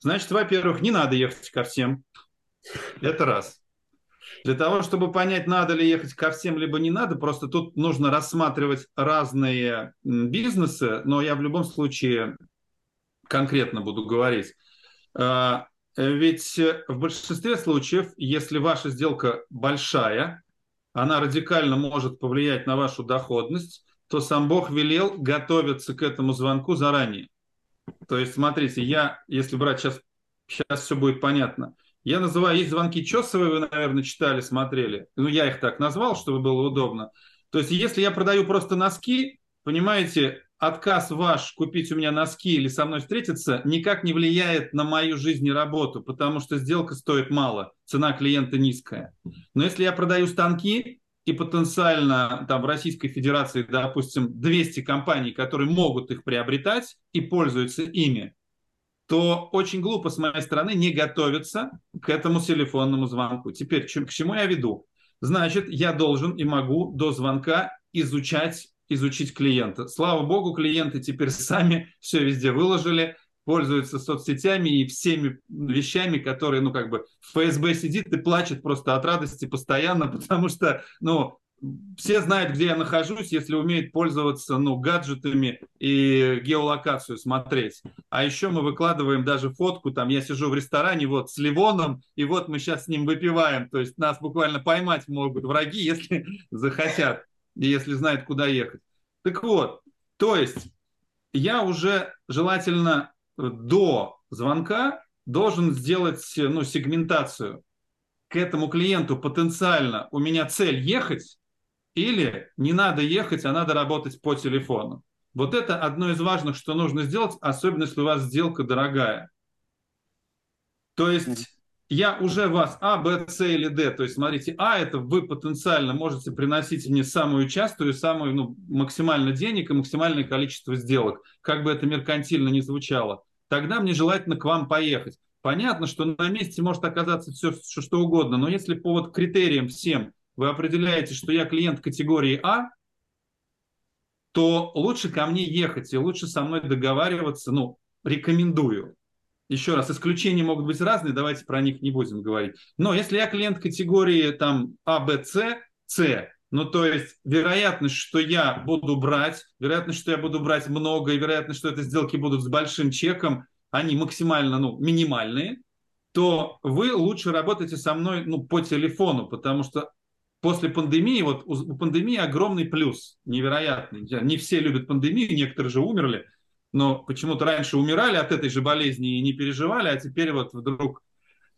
Значит, во-первых, не надо ехать ко всем. Это раз. Для того, чтобы понять, надо ли ехать ко всем, либо не надо, просто тут нужно рассматривать разные бизнесы, но я в любом случае конкретно буду говорить. А, ведь в большинстве случаев, если ваша сделка большая, она радикально может повлиять на вашу доходность, то сам Бог велел готовиться к этому звонку заранее. То есть, смотрите, я, если брать сейчас, сейчас все будет понятно – я называю, есть звонки чесовые, вы, наверное, читали, смотрели. Ну, я их так назвал, чтобы было удобно. То есть, если я продаю просто носки, понимаете, отказ ваш купить у меня носки или со мной встретиться никак не влияет на мою жизнь и работу, потому что сделка стоит мало, цена клиента низкая. Но если я продаю станки, и потенциально там в Российской Федерации, допустим, 200 компаний, которые могут их приобретать и пользуются ими, то очень глупо с моей стороны не готовиться к этому телефонному звонку. Теперь, к чему я веду? Значит, я должен и могу до звонка изучать, изучить клиента. Слава богу, клиенты теперь сами все везде выложили, пользуются соцсетями и всеми вещами, которые, ну, как бы, ФСБ сидит и плачет просто от радости постоянно, *laughs* потому что, ну, все знают, где я нахожусь, если умеют пользоваться ну, гаджетами и геолокацию смотреть. А еще мы выкладываем даже фотку, там я сижу в ресторане вот с Ливоном, и вот мы сейчас с ним выпиваем. То есть нас буквально поймать могут враги, *laughs* если захотят, и если знают, куда ехать. Так вот, то есть я уже желательно до звонка должен сделать ну, сегментацию. К этому клиенту потенциально у меня цель ехать, или не надо ехать, а надо работать по телефону. Вот это одно из важных, что нужно сделать, особенно если у вас сделка дорогая. То есть я уже вас А, Б, С или Д. То есть смотрите, А это вы потенциально можете приносить мне самую частую, самую ну, максимально денег и максимальное количество сделок, как бы это меркантильно не звучало. Тогда мне желательно к вам поехать. Понятно, что на месте может оказаться все что угодно, но если по вот критериям всем вы определяете, что я клиент категории А, то лучше ко мне ехать и лучше со мной договариваться, ну, рекомендую. Еще раз, исключения могут быть разные, давайте про них не будем говорить. Но если я клиент категории там А, Б, С, С, ну, то есть вероятность, что я буду брать, вероятность, что я буду брать много, и вероятность, что эти сделки будут с большим чеком, они максимально, ну, минимальные, то вы лучше работаете со мной, ну, по телефону, потому что после пандемии, вот у пандемии огромный плюс, невероятный. Не все любят пандемию, некоторые же умерли, но почему-то раньше умирали от этой же болезни и не переживали, а теперь вот вдруг...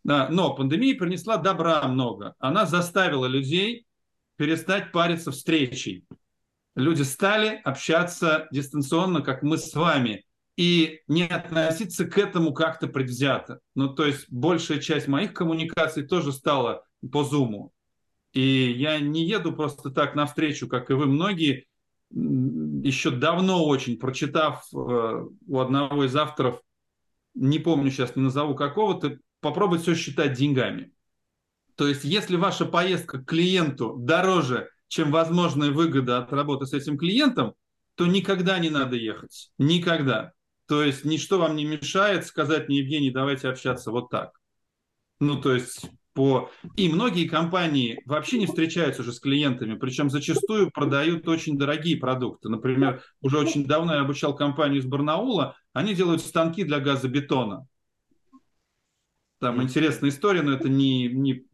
Да, но пандемия принесла добра много. Она заставила людей перестать париться встречей. Люди стали общаться дистанционно, как мы с вами, и не относиться к этому как-то предвзято. Ну, то есть большая часть моих коммуникаций тоже стала по Zoom. И я не еду просто так навстречу, как и вы многие, еще давно очень прочитав э, у одного из авторов, не помню сейчас, не назову какого-то, попробовать все считать деньгами. То есть, если ваша поездка к клиенту дороже, чем возможная выгода от работы с этим клиентом, то никогда не надо ехать. Никогда. То есть, ничто вам не мешает сказать мне, Евгений, давайте общаться вот так. Ну, то есть, по... И многие компании вообще не встречаются уже с клиентами, причем зачастую продают очень дорогие продукты. Например, уже очень давно я обучал компанию из Барнаула, они делают станки для газобетона. Там интересная история, но это не, не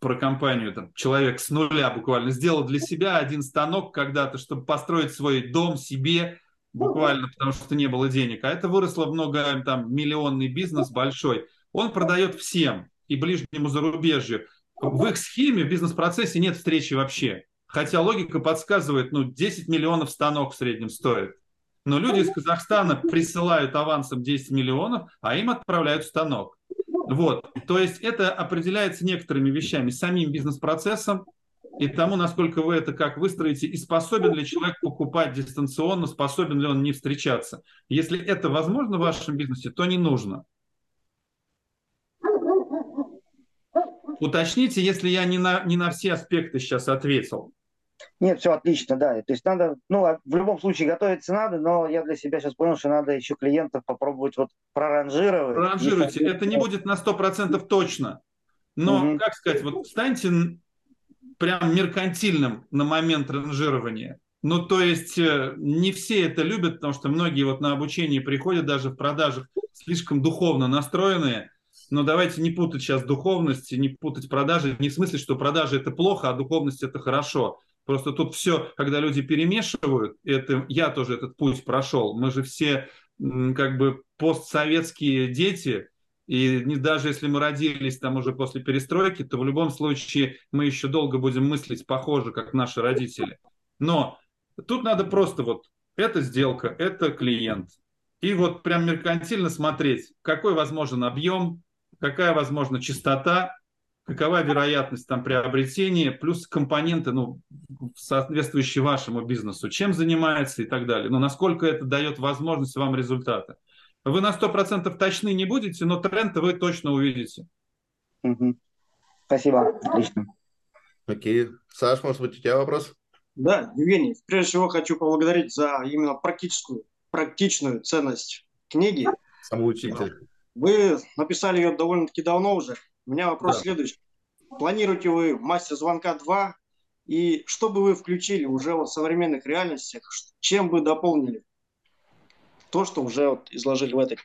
про компанию. Там, человек с нуля буквально сделал для себя один станок когда-то, чтобы построить свой дом себе, буквально потому что не было денег. А это выросло много, там, миллионный бизнес большой. Он продает всем и ближнему зарубежью. В их схеме, в бизнес-процессе нет встречи вообще. Хотя логика подсказывает, ну, 10 миллионов станок в среднем стоит. Но люди из Казахстана присылают авансом 10 миллионов, а им отправляют станок. Вот. То есть это определяется некоторыми вещами, самим бизнес-процессом и тому, насколько вы это как выстроите, и способен ли человек покупать дистанционно, способен ли он не встречаться. Если это возможно в вашем бизнесе, то не нужно. Уточните, если я не на, не на все аспекты сейчас ответил. Нет, все отлично, да. То есть надо, ну, а в любом случае готовиться надо, но я для себя сейчас понял, что надо еще клиентов попробовать вот проранжировать. Проранжируйте. Это не будет на 100% точно. Но, угу. как сказать, вот станьте прям меркантильным на момент ранжирования. Ну, то есть э, не все это любят, потому что многие вот на обучение приходят даже в продажах слишком духовно настроенные. Но давайте не путать сейчас духовность, не путать продажи. Не в смысле, что продажи это плохо, а духовность это хорошо. Просто тут все, когда люди перемешивают, это я тоже этот путь прошел. Мы же все как бы постсоветские дети, и не, даже если мы родились там уже после перестройки, то в любом случае мы еще долго будем мыслить похоже, как наши родители. Но тут надо просто вот, это сделка, это клиент. И вот прям меркантильно смотреть, какой возможен объем, какая возможна частота, какова вероятность там приобретения, плюс компоненты, ну, соответствующие вашему бизнесу, чем занимается и так далее. Но насколько это дает возможность вам результата. Вы на 100% точны не будете, но тренд вы точно увидите. Угу. Спасибо, отлично. Окей. Саш, может быть, у тебя вопрос? Да, Евгений, прежде всего хочу поблагодарить за именно практическую, практичную ценность книги. Самоучитель. Вы написали ее довольно-таки давно уже. У меня вопрос да. следующий. Планируете вы мастер звонка 2? И что бы вы включили уже в современных реальностях? Чем бы дополнили то, что уже вот изложили в этой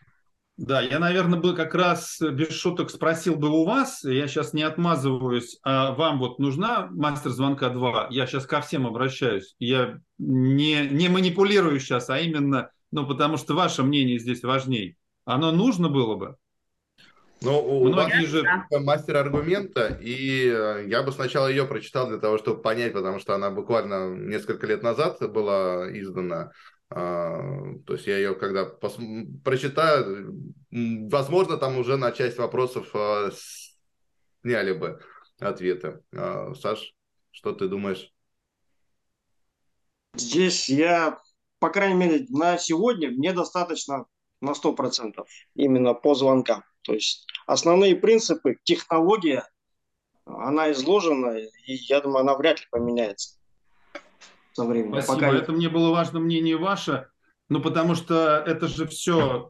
да, я, наверное, бы как раз без шуток спросил бы у вас, я сейчас не отмазываюсь, а вам вот нужна мастер звонка 2? Я сейчас ко всем обращаюсь. Я не, не манипулирую сейчас, а именно, ну, потому что ваше мнение здесь важней. Оно нужно было бы? Ну, у Многие же мастер аргумента, и э, я бы сначала ее прочитал для того, чтобы понять, потому что она буквально несколько лет назад была издана. А, то есть я ее когда пос... прочитаю, возможно, там уже на часть вопросов а, сняли бы ответы. А, Саш, что ты думаешь? Здесь я, по крайней мере, на сегодня мне достаточно на 100% именно по звонкам. То есть основные принципы, технология, она изложена, и я думаю, она вряд ли поменяется со временем. Спасибо. Пока это мне было важно мнение ваше, ну потому что это же все,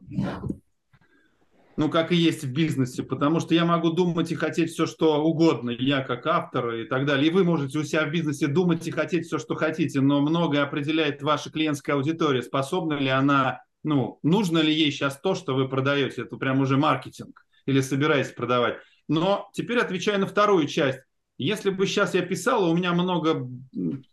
ну как и есть в бизнесе, потому что я могу думать и хотеть все, что угодно, я как автор и так далее. И вы можете у себя в бизнесе думать и хотеть все, что хотите, но многое определяет ваша клиентская аудитория, способна ли она ну, нужно ли ей сейчас то, что вы продаете, это прям уже маркетинг, или собираетесь продавать. Но теперь отвечаю на вторую часть. Если бы сейчас я писал, у меня много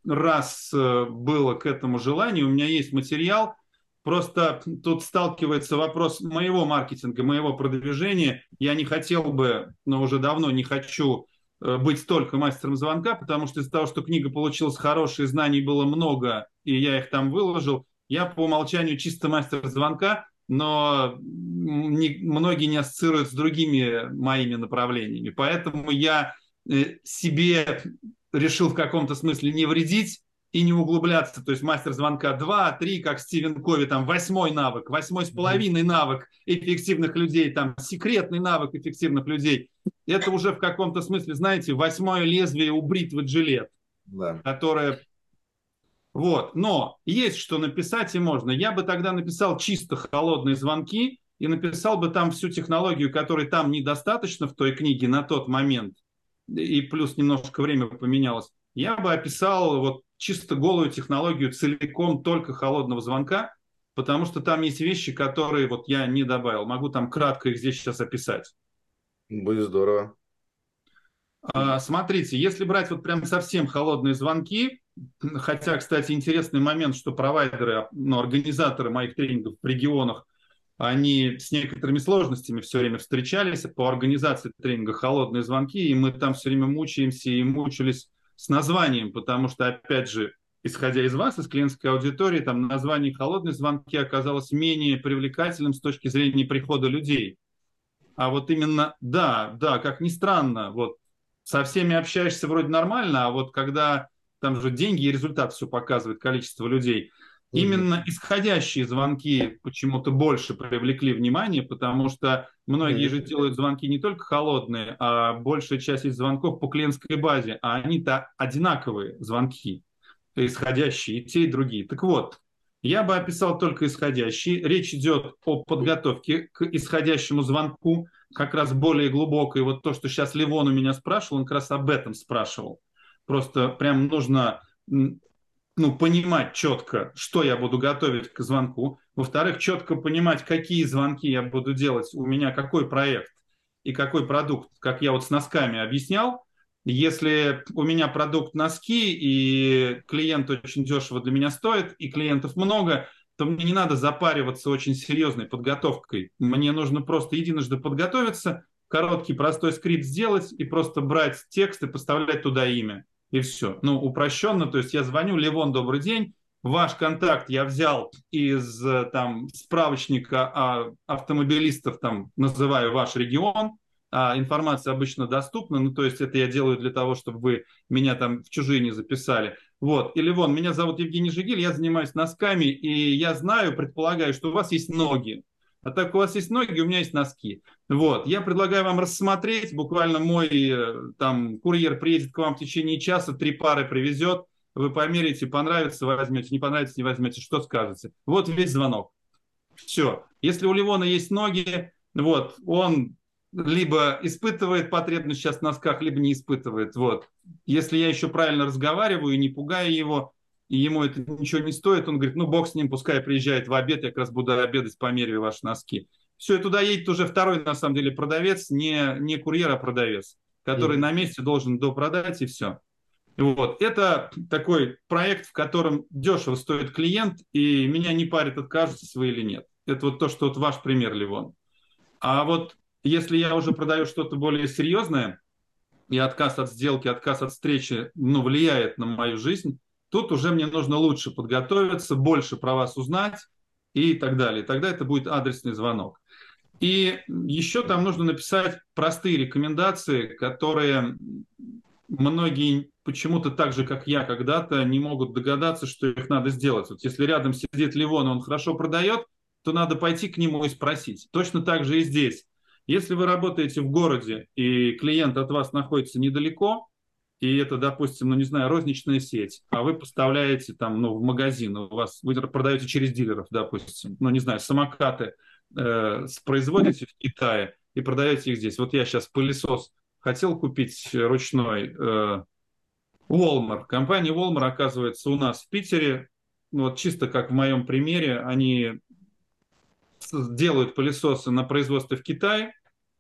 раз э, было к этому желанию, у меня есть материал, просто тут сталкивается вопрос моего маркетинга, моего продвижения. Я не хотел бы, но уже давно не хочу э, быть только мастером звонка, потому что из-за того, что книга получилась хорошая, знаний было много, и я их там выложил, я по умолчанию чисто мастер звонка, но не, многие не ассоциируют с другими моими направлениями. Поэтому я э, себе решил в каком-то смысле не вредить и не углубляться. То есть мастер звонка 2, 3, как Стивен Кови, там восьмой навык, восьмой с половиной навык эффективных людей, там секретный навык эффективных людей. Это уже в каком-то смысле, знаете, восьмое лезвие у бритвы джилет, да. которое... Вот, но есть что написать и можно. Я бы тогда написал чисто холодные звонки и написал бы там всю технологию, которой там недостаточно в той книге на тот момент, и плюс немножко время поменялось я бы описал вот чисто голую технологию целиком только холодного звонка, потому что там есть вещи, которые вот я не добавил. Могу там кратко их здесь сейчас описать. Будет здорово. А, смотрите, если брать вот прям совсем холодные звонки, хотя, кстати, интересный момент, что провайдеры, ну, организаторы моих тренингов в регионах, они с некоторыми сложностями все время встречались по организации тренинга «Холодные звонки», и мы там все время мучаемся и мучились с названием, потому что, опять же, исходя из вас, из клиентской аудитории, там название «холодные звонки» оказалось менее привлекательным с точки зрения прихода людей. А вот именно, да, да, как ни странно, вот со всеми общаешься вроде нормально, а вот когда там же деньги и результат все показывает, количество людей – Именно исходящие звонки почему-то больше привлекли внимание, потому что многие же делают звонки не только холодные, а большая часть из звонков по клиентской базе, а они-то одинаковые звонки, исходящие, и те, и другие. Так вот, я бы описал только исходящие. Речь идет о подготовке к исходящему звонку, как раз более глубокой. Вот то, что сейчас Ливон у меня спрашивал, он как раз об этом спрашивал. Просто прям нужно ну, понимать четко, что я буду готовить к звонку. Во-вторых, четко понимать, какие звонки я буду делать, у меня какой проект и какой продукт, как я вот с носками объяснял. Если у меня продукт носки, и клиент очень дешево для меня стоит, и клиентов много, то мне не надо запариваться очень серьезной подготовкой. Мне нужно просто единожды подготовиться, короткий простой скрипт сделать и просто брать текст и поставлять туда имя и все. Ну, упрощенно, то есть я звоню, Левон, добрый день, ваш контакт я взял из там справочника а, автомобилистов, там называю ваш регион, а информация обычно доступна, ну, то есть это я делаю для того, чтобы вы меня там в чужие не записали. Вот, или вон, меня зовут Евгений Жигиль, я занимаюсь носками, и я знаю, предполагаю, что у вас есть ноги. А так у вас есть ноги, у меня есть носки. Вот, я предлагаю вам рассмотреть, буквально мой э, там курьер приедет к вам в течение часа, три пары привезет, вы померите, понравится, возьмете, не понравится, не возьмете, что скажете. Вот весь звонок. Все. Если у Ливона есть ноги, вот, он либо испытывает потребность сейчас в носках, либо не испытывает. Вот. Если я еще правильно разговариваю не пугаю его, и ему это ничего не стоит, он говорит, ну, бог с ним, пускай приезжает в обед, я как раз буду обедать, померяю ваши носки. Все, и туда едет уже второй, на самом деле, продавец, не, не курьер, а продавец, который mm-hmm. на месте должен допродать, и все. Вот. Это такой проект, в котором дешево стоит клиент, и меня не парит, откажутся свои или нет. Это вот то, что вот ваш пример, Ливон. А вот если я уже продаю что-то более серьезное, и отказ от сделки, отказ от встречи ну, влияет на мою жизнь, Тут уже мне нужно лучше подготовиться, больше про вас узнать и так далее. Тогда это будет адресный звонок. И еще там нужно написать простые рекомендации, которые многие почему-то так же, как я когда-то, не могут догадаться, что их надо сделать. Вот если рядом сидит Ливон, и он хорошо продает, то надо пойти к нему и спросить. Точно так же и здесь. Если вы работаете в городе, и клиент от вас находится недалеко, и это, допустим, ну, не знаю, розничная сеть, а вы поставляете там, ну, в магазин, у вас, вы продаете через дилеров, допустим, ну, не знаю, самокаты э, производите в Китае и продаете их здесь. Вот я сейчас пылесос хотел купить ручной, э, Walmart. Компания Walmart, оказывается, у нас в Питере, ну, вот чисто как в моем примере, они делают пылесосы на производстве в Китае,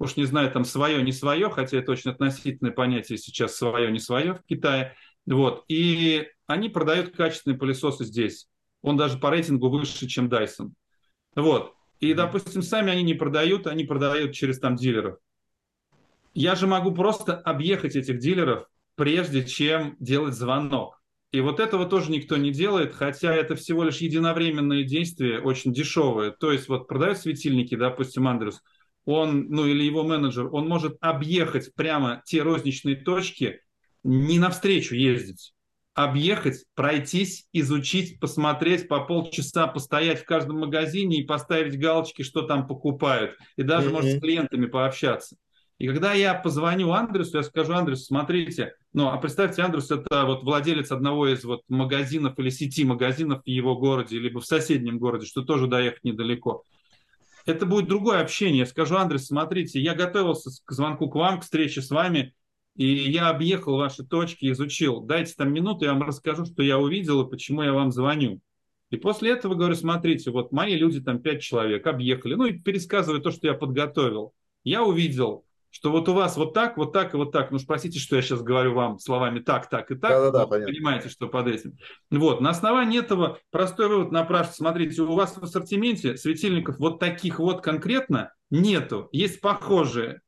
уж не знаю, там свое, не свое, хотя это очень относительное понятие сейчас свое, не свое в Китае. Вот. И они продают качественные пылесосы здесь. Он даже по рейтингу выше, чем Dyson. Вот. И, допустим, сами они не продают, они продают через там дилеров. Я же могу просто объехать этих дилеров, прежде чем делать звонок. И вот этого тоже никто не делает, хотя это всего лишь единовременное действие, очень дешевое. То есть вот продают светильники, допустим, Андрюс, он, ну или его менеджер, он может объехать прямо те розничные точки, не навстречу ездить. объехать, пройтись, изучить, посмотреть, по полчаса постоять в каждом магазине и поставить галочки, что там покупают, и даже, mm-hmm. может, с клиентами пообщаться. И когда я позвоню Андресу, я скажу, Андрес, смотрите, ну, а представьте, Андрес это вот владелец одного из вот магазинов или сети магазинов в его городе, либо в соседнем городе, что тоже доехать недалеко. Это будет другое общение. Я скажу, Андрес, смотрите, я готовился к звонку к вам, к встрече с вами, и я объехал ваши точки, изучил. Дайте там минуту, я вам расскажу, что я увидел и почему я вам звоню. И после этого говорю, смотрите, вот мои люди, там пять человек, объехали. Ну и пересказываю то, что я подготовил. Я увидел что вот у вас вот так, вот так и вот так. Ну, спросите, что я сейчас говорю вам словами так, так и так. Да-да-да, понятно. Понимаете, что под этим. Вот. На основании этого простой вывод напрашивается. Смотрите, у вас в ассортименте светильников вот таких вот конкретно нету. Есть похожие.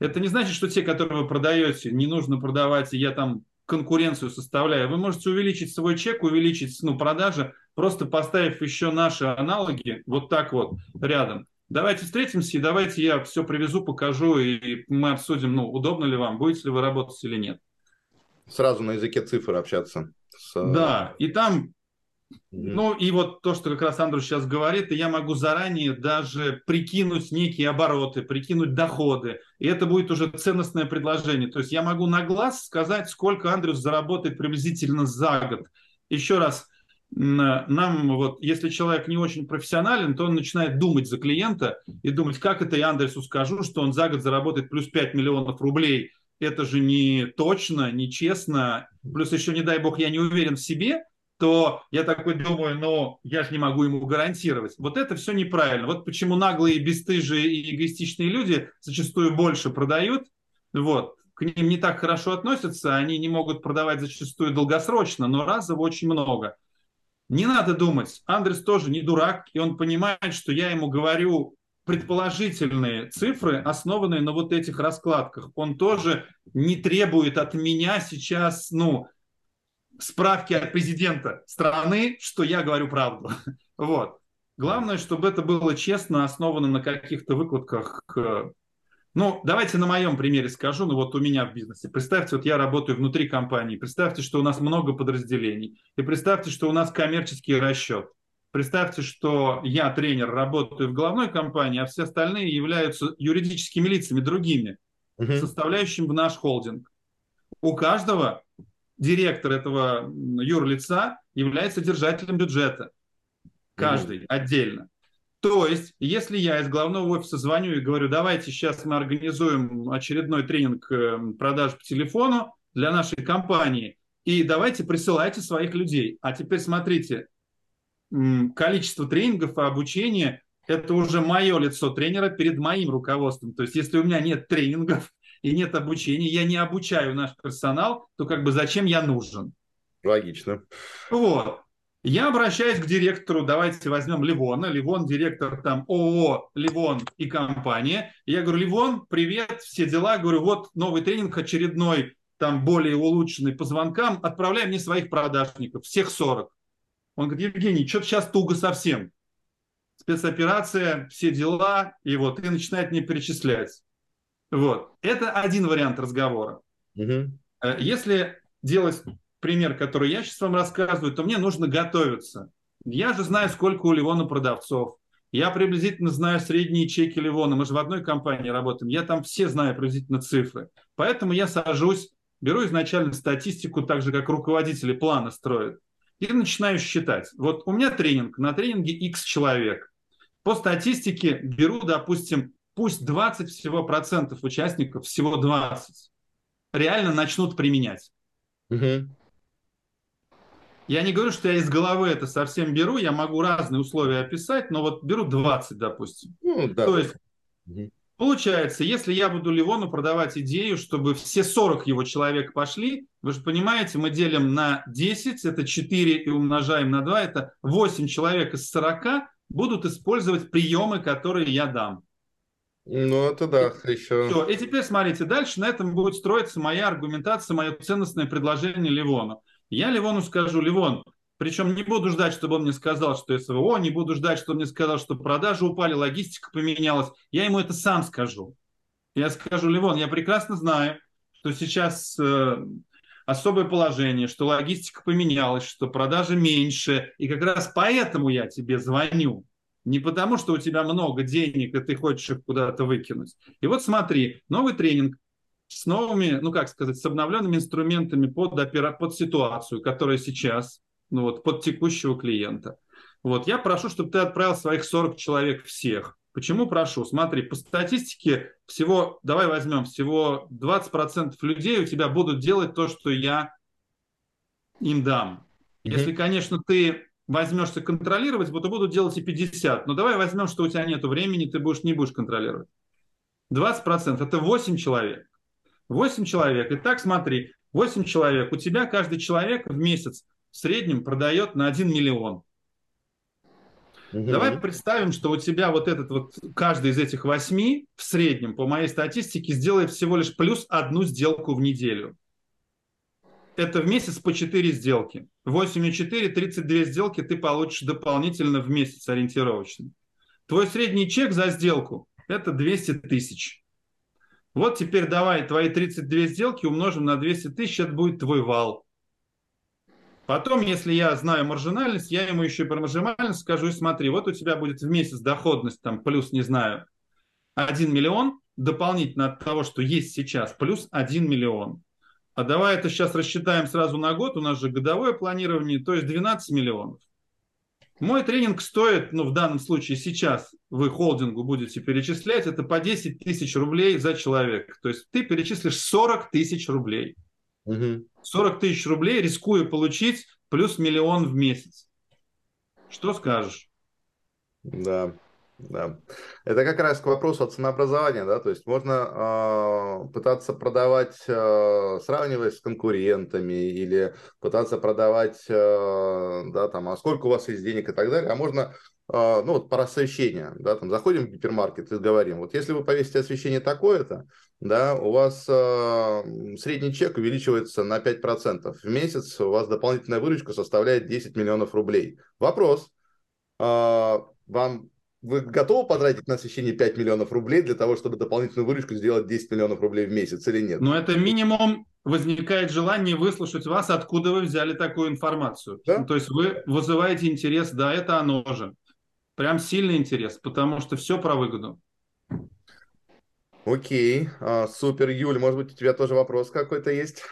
Это не значит, что те, которые вы продаете, не нужно продавать, и я там конкуренцию составляю. Вы можете увеличить свой чек, увеличить ну, продажи, просто поставив еще наши аналоги вот так вот рядом давайте встретимся, и давайте я все привезу, покажу, и мы обсудим, ну, удобно ли вам, будете ли вы работать или нет. Сразу на языке цифр общаться. С... Да, и там, mm-hmm. ну, и вот то, что как раз Андрей сейчас говорит, и я могу заранее даже прикинуть некие обороты, прикинуть доходы, и это будет уже ценностное предложение. То есть я могу на глаз сказать, сколько Андрюс заработает приблизительно за год. Еще раз, нам вот, если человек не очень профессионален, то он начинает думать за клиента и думать, как это я Андресу скажу, что он за год заработает плюс 5 миллионов рублей. Это же не точно, не честно. Плюс еще, не дай бог, я не уверен в себе, то я такой думаю, но я же не могу ему гарантировать. Вот это все неправильно. Вот почему наглые, бесстыжие и эгоистичные люди зачастую больше продают, вот, к ним не так хорошо относятся, они не могут продавать зачастую долгосрочно, но разово очень много. Не надо думать, Андрес тоже не дурак, и он понимает, что я ему говорю предположительные цифры, основанные на вот этих раскладках. Он тоже не требует от меня сейчас, ну, справки от президента страны, что я говорю правду. *laughs* Вот. Главное, чтобы это было честно, основано на каких-то выкладках э, ну, давайте на моем примере скажу. Ну, вот у меня в бизнесе. Представьте, вот я работаю внутри компании. Представьте, что у нас много подразделений. И представьте, что у нас коммерческий расчет. Представьте, что я тренер, работаю в головной компании, а все остальные являются юридическими лицами другими, угу. составляющими в наш холдинг. У каждого директор этого юрлица является держателем бюджета. Каждый угу. отдельно. То есть, если я из главного офиса звоню и говорю, давайте сейчас мы организуем очередной тренинг э, продаж по телефону для нашей компании, и давайте присылайте своих людей. А теперь смотрите, количество тренингов и обучения – это уже мое лицо тренера перед моим руководством. То есть, если у меня нет тренингов и нет обучения, я не обучаю наш персонал, то как бы зачем я нужен? Логично. Вот. Я обращаюсь к директору, давайте возьмем Ливона. Ливон, директор там ООО Ливон и компания. Я говорю, Ливон, привет, все дела. Говорю, вот новый тренинг очередной, там более улучшенный по звонкам. Отправляй мне своих продажников, всех 40. Он говорит, Евгений, что-то сейчас туго совсем. Спецоперация, все дела, и вот, и начинает мне перечислять. Вот. Это один вариант разговора. Угу. Если делать пример, который я сейчас вам рассказываю, то мне нужно готовиться. Я же знаю, сколько у Ливона продавцов. Я приблизительно знаю средние чеки Ливона. Мы же в одной компании работаем. Я там все знаю приблизительно цифры. Поэтому я сажусь, беру изначально статистику, так же, как руководители плана строят, и начинаю считать. Вот у меня тренинг, на тренинге X человек. По статистике беру, допустим, пусть 20 всего процентов участников, всего 20, реально начнут применять. Угу. Я не говорю, что я из головы это совсем беру, я могу разные условия описать, но вот беру 20, допустим. Ну, да. То есть, угу. получается, если я буду Ливону продавать идею, чтобы все 40 его человек пошли, вы же понимаете, мы делим на 10, это 4 и умножаем на 2, это 8 человек из 40 будут использовать приемы, которые я дам. Ну, это да, еще. Все. И теперь смотрите, дальше на этом будет строиться моя аргументация, мое ценностное предложение Ливону. Я Ливону скажу, Ливон, причем не буду ждать, чтобы он мне сказал, что СВО, не буду ждать, чтобы он мне сказал, что продажи упали, логистика поменялась. Я ему это сам скажу. Я скажу, Ливон, я прекрасно знаю, что сейчас э, особое положение, что логистика поменялась, что продажи меньше. И как раз поэтому я тебе звоню. Не потому, что у тебя много денег, и ты хочешь их куда-то выкинуть. И вот смотри, новый тренинг с новыми, ну как сказать, с обновленными инструментами под, опера... под ситуацию, которая сейчас, ну вот, под текущего клиента. Вот, я прошу, чтобы ты отправил своих 40 человек всех. Почему прошу? Смотри, по статистике всего, давай возьмем, всего 20% людей у тебя будут делать то, что я им дам. Mm-hmm. Если, конечно, ты возьмешься контролировать, то будут делать и 50. Но давай возьмем, что у тебя нет времени, ты будешь, не будешь контролировать. 20% это 8 человек. 8 человек. Итак, смотри, 8 человек. У тебя каждый человек в месяц в среднем продает на 1 миллион. Угу. Давай представим, что у тебя вот этот вот, каждый из этих восьми в среднем, по моей статистике, сделает всего лишь плюс одну сделку в неделю. Это в месяц по 4 сделки. 8 и 4, 32 сделки ты получишь дополнительно в месяц ориентировочно. Твой средний чек за сделку – это 200 тысяч. Вот теперь давай твои 32 сделки умножим на 200 тысяч, это будет твой вал. Потом, если я знаю маржинальность, я ему еще и про маржинальность скажу, смотри, вот у тебя будет в месяц доходность там плюс, не знаю, 1 миллион, дополнительно от того, что есть сейчас, плюс 1 миллион. А давай это сейчас рассчитаем сразу на год, у нас же годовое планирование, то есть 12 миллионов. Мой тренинг стоит, ну, в данном случае сейчас вы холдингу будете перечислять, это по 10 тысяч рублей за человека. То есть ты перечислишь 40 тысяч рублей. Угу. 40 тысяч рублей, рискуя получить плюс миллион в месяц. Что скажешь? Да, да. Это как раз к вопросу о ценообразовании, да, то есть можно э, пытаться продавать, э, сравниваясь с конкурентами, или пытаться продавать, э, да, там, а сколько у вас есть денег и так далее, а можно а, ну вот про освещение, да, там заходим в гипермаркет и говорим, вот если вы повесите освещение такое-то, да, у вас э, средний чек увеличивается на 5%. В месяц у вас дополнительная выручка составляет 10 миллионов рублей. Вопрос, э, вам вы готовы потратить на освещение 5 миллионов рублей для того, чтобы дополнительную выручку сделать 10 миллионов рублей в месяц или нет? Но это минимум возникает желание выслушать вас, откуда вы взяли такую информацию. Да? Ну, то есть вы вызываете интерес, да, это оно же. Прям сильный интерес, потому что все про выгоду. Окей, а, супер. Юль, может быть, у тебя тоже вопрос какой-то есть?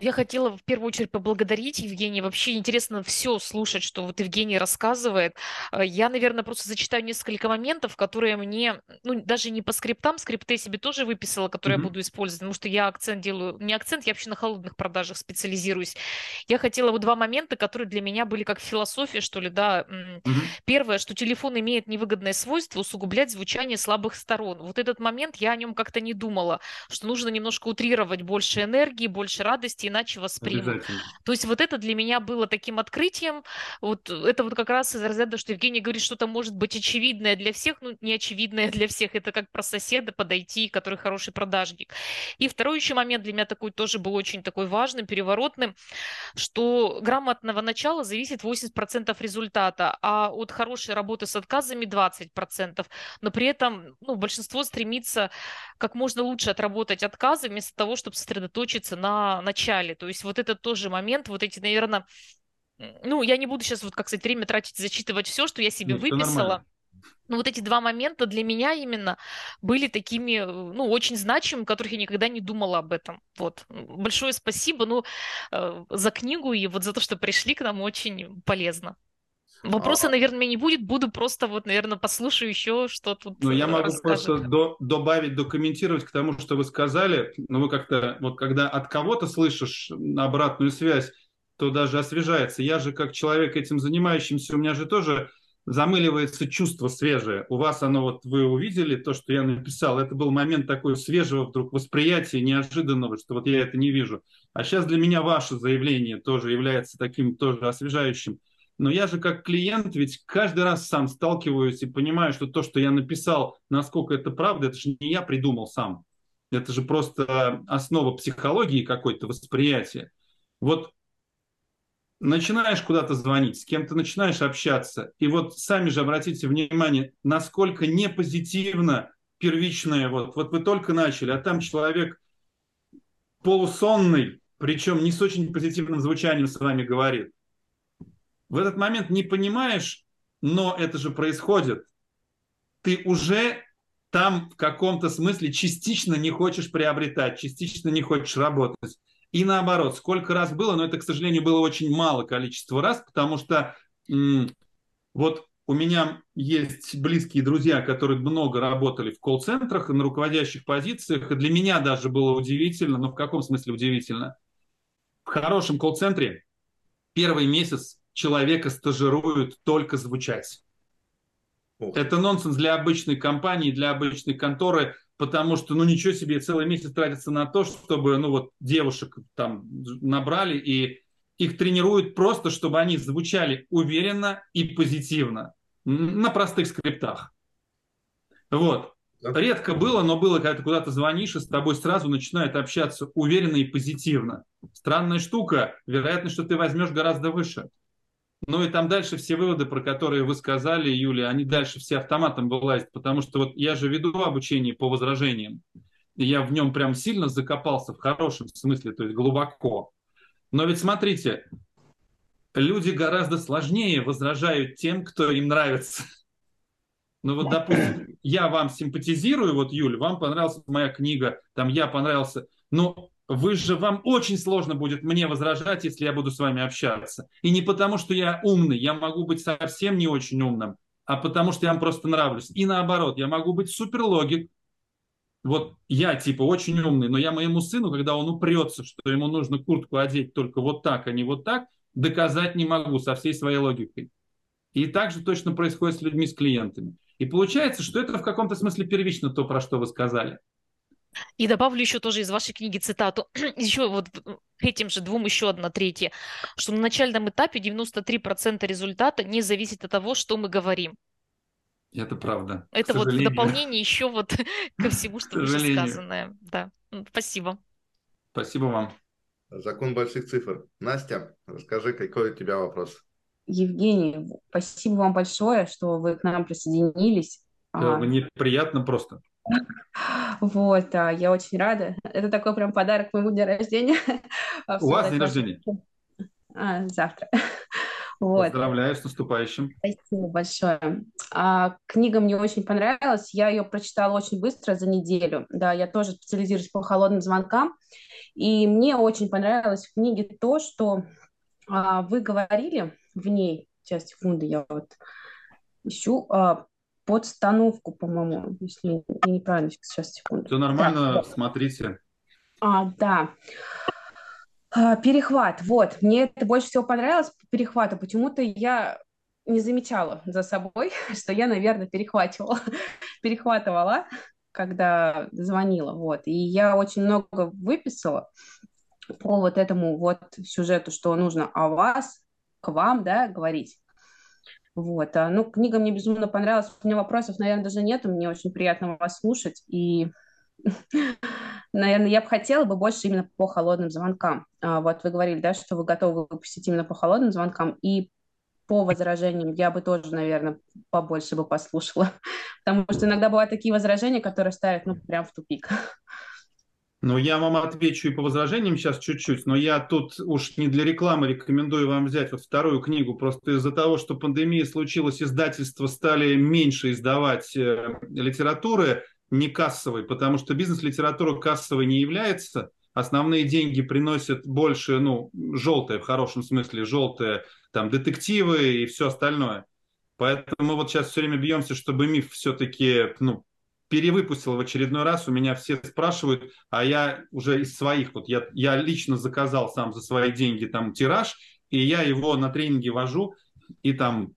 Я хотела в первую очередь поблагодарить Евгения. Вообще интересно все слушать, что вот Евгений рассказывает. Э, я, наверное, просто зачитаю несколько моментов, которые мне, ну, даже не по скриптам, скрипты себе тоже выписала, которые mm-hmm. я буду использовать, потому что я акцент делаю, не акцент, я вообще на холодных продажах специализируюсь. Я хотела вот два момента, которые для меня были как философия, что ли, да. Mm-hmm. Первое, что телефон имеет невыгодное свойство усугублять звучание слабых сторон. Вот этот момент я о нем как-то не думала, что нужно немножко утрировать больше энергии, больше радости, иначе воспримут. То есть вот это для меня было таким открытием. Вот это вот как раз из разряда, что Евгений говорит, что-то может быть очевидное для всех, ну не очевидное для всех. Это как про соседа подойти, который хороший продажник. И второй еще момент для меня такой тоже был очень такой важным, переворотным, что грамотного начала зависит 80% результата, а от хорошей работы с отказами 20%. Но при этом ну, большинство стремится как можно лучше отработать отказы вместо того, чтобы сосредоточиться на начале далее. То есть вот это тоже момент, вот эти, наверное, ну, я не буду сейчас, вот как сказать, время тратить, зачитывать все, что я себе Нет, выписала. Но вот эти два момента для меня именно были такими, ну, очень значимыми, которых я никогда не думала об этом. Вот. Большое спасибо, ну, э, за книгу и вот за то, что пришли к нам, очень полезно. Вопроса, а... наверное, не будет, буду просто вот, наверное, послушаю еще, что тут Ну, я могу просто до, добавить, докомментировать к тому, что вы сказали. Но вы как-то, вот когда от кого-то слышишь обратную связь, то даже освежается. Я же как человек этим занимающимся, у меня же тоже замыливается чувство свежее. У вас оно, вот вы увидели то, что я написал, это был момент такой свежего вдруг восприятия, неожиданного, что вот я это не вижу. А сейчас для меня ваше заявление тоже является таким тоже освежающим но я же как клиент ведь каждый раз сам сталкиваюсь и понимаю, что то, что я написал, насколько это правда, это же не я придумал сам. Это же просто основа психологии какой-то, восприятия. Вот начинаешь куда-то звонить, с кем-то начинаешь общаться, и вот сами же обратите внимание, насколько не позитивно первичное, вот, вот вы только начали, а там человек полусонный, причем не с очень позитивным звучанием с вами говорит. В этот момент не понимаешь, но это же происходит. Ты уже там в каком-то смысле частично не хочешь приобретать, частично не хочешь работать. И наоборот, сколько раз было, но это, к сожалению, было очень мало количество раз, потому что м- вот у меня есть близкие друзья, которые много работали в колл-центрах на руководящих позициях. И для меня даже было удивительно, но в каком смысле удивительно? В хорошем колл-центре первый месяц человека стажируют только звучать. Это нонсенс для обычной компании, для обычной конторы, потому что, ну, ничего себе, целый месяц тратится на то, чтобы, ну, вот, девушек там набрали, и их тренируют просто, чтобы они звучали уверенно и позитивно на простых скриптах. Вот. Редко было, но было, когда ты куда-то звонишь, и с тобой сразу начинают общаться уверенно и позитивно. Странная штука, вероятность, что ты возьмешь гораздо выше. Ну и там дальше все выводы, про которые вы сказали, Юлия, они дальше все автоматом вылазят, потому что вот я же веду обучение по возражениям, и я в нем прям сильно закопался в хорошем смысле, то есть глубоко. Но ведь смотрите, люди гораздо сложнее возражают тем, кто им нравится. Ну вот, допустим, я вам симпатизирую, вот, Юль, вам понравилась моя книга, там я понравился, но вы же, вам очень сложно будет мне возражать, если я буду с вами общаться. И не потому, что я умный, я могу быть совсем не очень умным, а потому что я вам просто нравлюсь. И наоборот, я могу быть суперлогик. Вот я типа очень умный, но я моему сыну, когда он упрется, что ему нужно куртку одеть только вот так, а не вот так, доказать не могу со всей своей логикой. И так же точно происходит с людьми, с клиентами. И получается, что это в каком-то смысле первично то, про что вы сказали. И добавлю еще тоже из вашей книги цитату, *clears throat* еще вот к этим же двум еще одна третья, что на начальном этапе 93% результата не зависит от того, что мы говорим. Это правда. Это вот в дополнение еще вот *laughs* ко всему, что уже сказанное. Да. Спасибо. Спасибо вам. Закон больших цифр. Настя, расскажи, какой у тебя вопрос? Евгений, спасибо вам большое, что вы к нам присоединились. Да, мне приятно просто. Вот, а, я очень рада. Это такой прям подарок моему дню рождения. *laughs* У вас день рождения? А, завтра. *laughs* Вот. Поздравляю с наступающим. Спасибо большое. А, книга мне очень понравилась. Я ее прочитала очень быстро, за неделю. Да, я тоже специализируюсь по холодным звонкам. И мне очень понравилось в книге то, что а, вы говорили в ней, сейчас, секунду, я вот ищу, а, подстановку, по-моему, если я неправильно, сейчас, секунду. Все нормально, да. смотрите. А, да. А, перехват, вот, мне это больше всего понравилось, перехвата, почему-то я не замечала за собой, *laughs* что я, наверное, перехватывала, *laughs* перехватывала, когда звонила, вот, и я очень много выписала по вот этому вот сюжету, что нужно о вас, к вам, да, говорить. Вот. А, ну, книга мне безумно понравилась. У меня вопросов, наверное, даже нет. Мне очень приятно вас слушать. И, *laughs* наверное, я бы хотела бы больше именно по холодным звонкам. А, вот вы говорили, да, что вы готовы выпустить именно по холодным звонкам. И по возражениям я бы тоже, наверное, побольше бы послушала. *laughs* Потому что иногда бывают такие возражения, которые ставят, ну, прям в тупик. *laughs* Ну, я вам отвечу и по возражениям сейчас чуть-чуть, но я тут уж не для рекламы рекомендую вам взять вот вторую книгу, просто из-за того, что пандемия случилась, издательства стали меньше издавать э, литературы не кассовой, потому что бизнес-литература кассовой не является, основные деньги приносят больше, ну, желтые в хорошем смысле, желтые, там, детективы и все остальное. Поэтому мы вот сейчас все время бьемся, чтобы миф все-таки, ну, перевыпустил в очередной раз, у меня все спрашивают, а я уже из своих, вот я, я лично заказал сам за свои деньги там тираж, и я его на тренинги вожу и там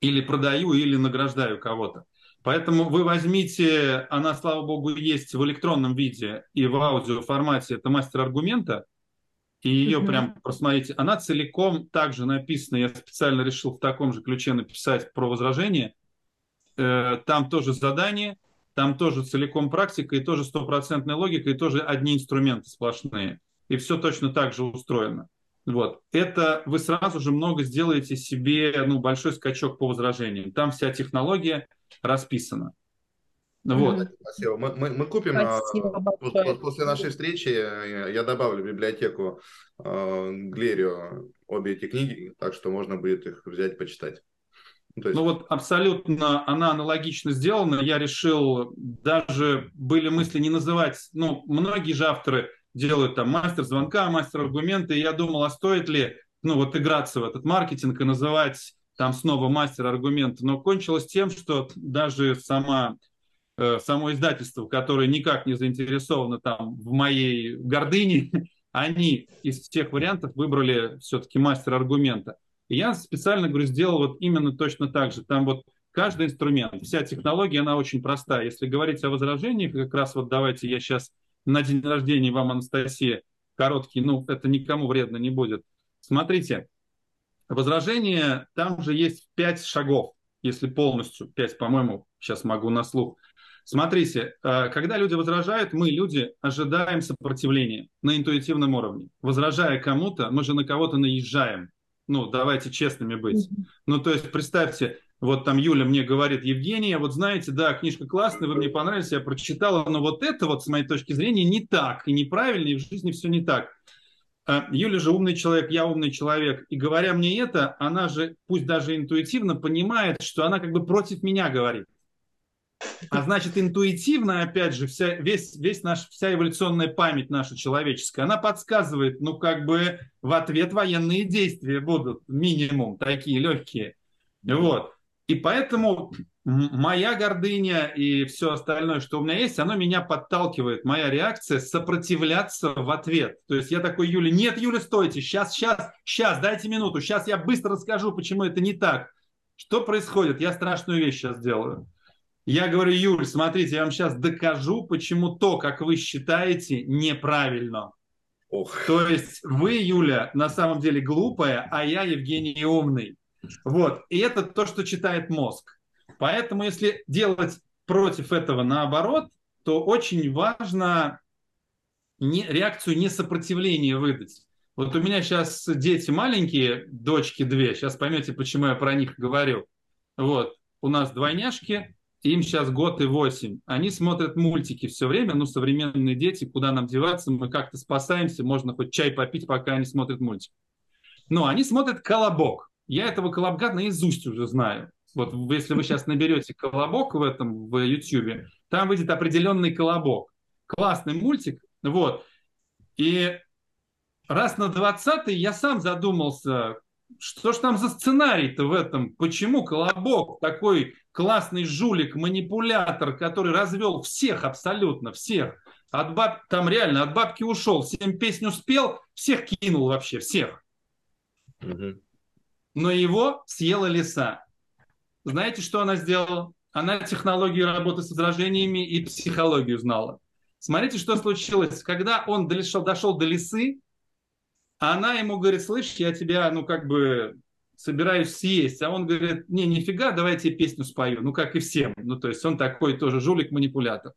или продаю, или награждаю кого-то. Поэтому вы возьмите, она, слава богу, есть в электронном виде и в аудио формате, это мастер аргумента, и ее mm-hmm. прям просмотрите. Она целиком также написана, я специально решил в таком же ключе написать про возражение. Э, там тоже задание, там тоже целиком практика, и тоже стопроцентная логика, и тоже одни инструменты сплошные. И все точно так же устроено. Вот. Это вы сразу же много сделаете себе ну, большой скачок по возражениям. Там вся технология расписана. Вот. Спасибо. Мы, мы, мы купим, а, Спасибо большое. после нашей встречи я добавлю в библиотеку э, Глерио обе эти книги, так что можно будет их взять, почитать. Ну, есть... ну вот абсолютно она аналогично сделана. Я решил, даже были мысли не называть, ну, многие же авторы делают там мастер звонка, мастер аргумента, и я думал, а стоит ли, ну, вот играться в этот маркетинг и называть там снова мастер аргумента, но кончилось тем, что даже сама Э, само издательство, которое никак не заинтересовано там в моей гордыне, *laughs* они из всех вариантов выбрали все-таки мастер аргумента. Я специально, говорю, сделал вот именно точно так же. Там вот каждый инструмент, вся технология, она очень простая. Если говорить о возражениях, как раз вот давайте я сейчас на день рождения вам, Анастасия, короткий, ну, это никому вредно не будет. Смотрите, возражение, там же есть пять шагов, если полностью, пять, по-моему, сейчас могу на слух. Смотрите, э, когда люди возражают, мы, люди, ожидаем сопротивления на интуитивном уровне. Возражая кому-то, мы же на кого-то наезжаем. Ну, давайте честными быть. Ну, то есть, представьте, вот там Юля мне говорит, Евгения, вот знаете, да, книжка классная, вы мне понравились, я прочитала, но вот это вот, с моей точки зрения, не так, и неправильно, и в жизни все не так. А Юля же умный человек, я умный человек. И говоря мне это, она же, пусть даже интуитивно, понимает, что она как бы против меня говорит. А значит, интуитивно, опять же, вся, весь, весь наш, вся эволюционная память наша человеческая, она подсказывает, ну, как бы в ответ военные действия будут, минимум, такие легкие. Вот. И поэтому моя гордыня и все остальное, что у меня есть, оно меня подталкивает, моя реакция сопротивляться в ответ. То есть я такой, Юля, нет, Юля, стойте, сейчас, сейчас, сейчас, дайте минуту, сейчас я быстро расскажу, почему это не так. Что происходит? Я страшную вещь сейчас делаю. Я говорю, Юль, смотрите, я вам сейчас докажу, почему то, как вы считаете, неправильно. Ох. То есть вы, Юля, на самом деле глупая, а я, Евгений, умный. Вот. И это то, что читает мозг. Поэтому, если делать против этого наоборот, то очень важно не, реакцию несопротивления выдать. Вот у меня сейчас дети маленькие, дочки две, сейчас поймете, почему я про них говорю. Вот, у нас двойняшки, им сейчас год и восемь. Они смотрят мультики все время, ну, современные дети, куда нам деваться, мы как-то спасаемся, можно хоть чай попить, пока они смотрят мультик. Но они смотрят «Колобок». Я этого «Колобка» наизусть уже знаю. Вот если вы сейчас наберете «Колобок» в этом, в YouTube, там выйдет определенный «Колобок». Классный мультик, вот. И раз на 20 я сам задумался, что ж там за сценарий-то в этом? Почему Колобок такой классный жулик, манипулятор, который развел всех абсолютно, всех. От баб... Там реально от бабки ушел, всем песню спел, всех кинул вообще, всех. Угу. Но его съела лиса. Знаете, что она сделала? Она технологию работы с возражениями и психологию знала. Смотрите, что случилось. Когда он дошел, дошел до лисы, она ему говорит, слышь, я тебя, ну, как бы собираюсь съесть. А он говорит, не, нифига, давайте я песню спою. Ну, как и всем. Ну, то есть он такой тоже жулик-манипулятор.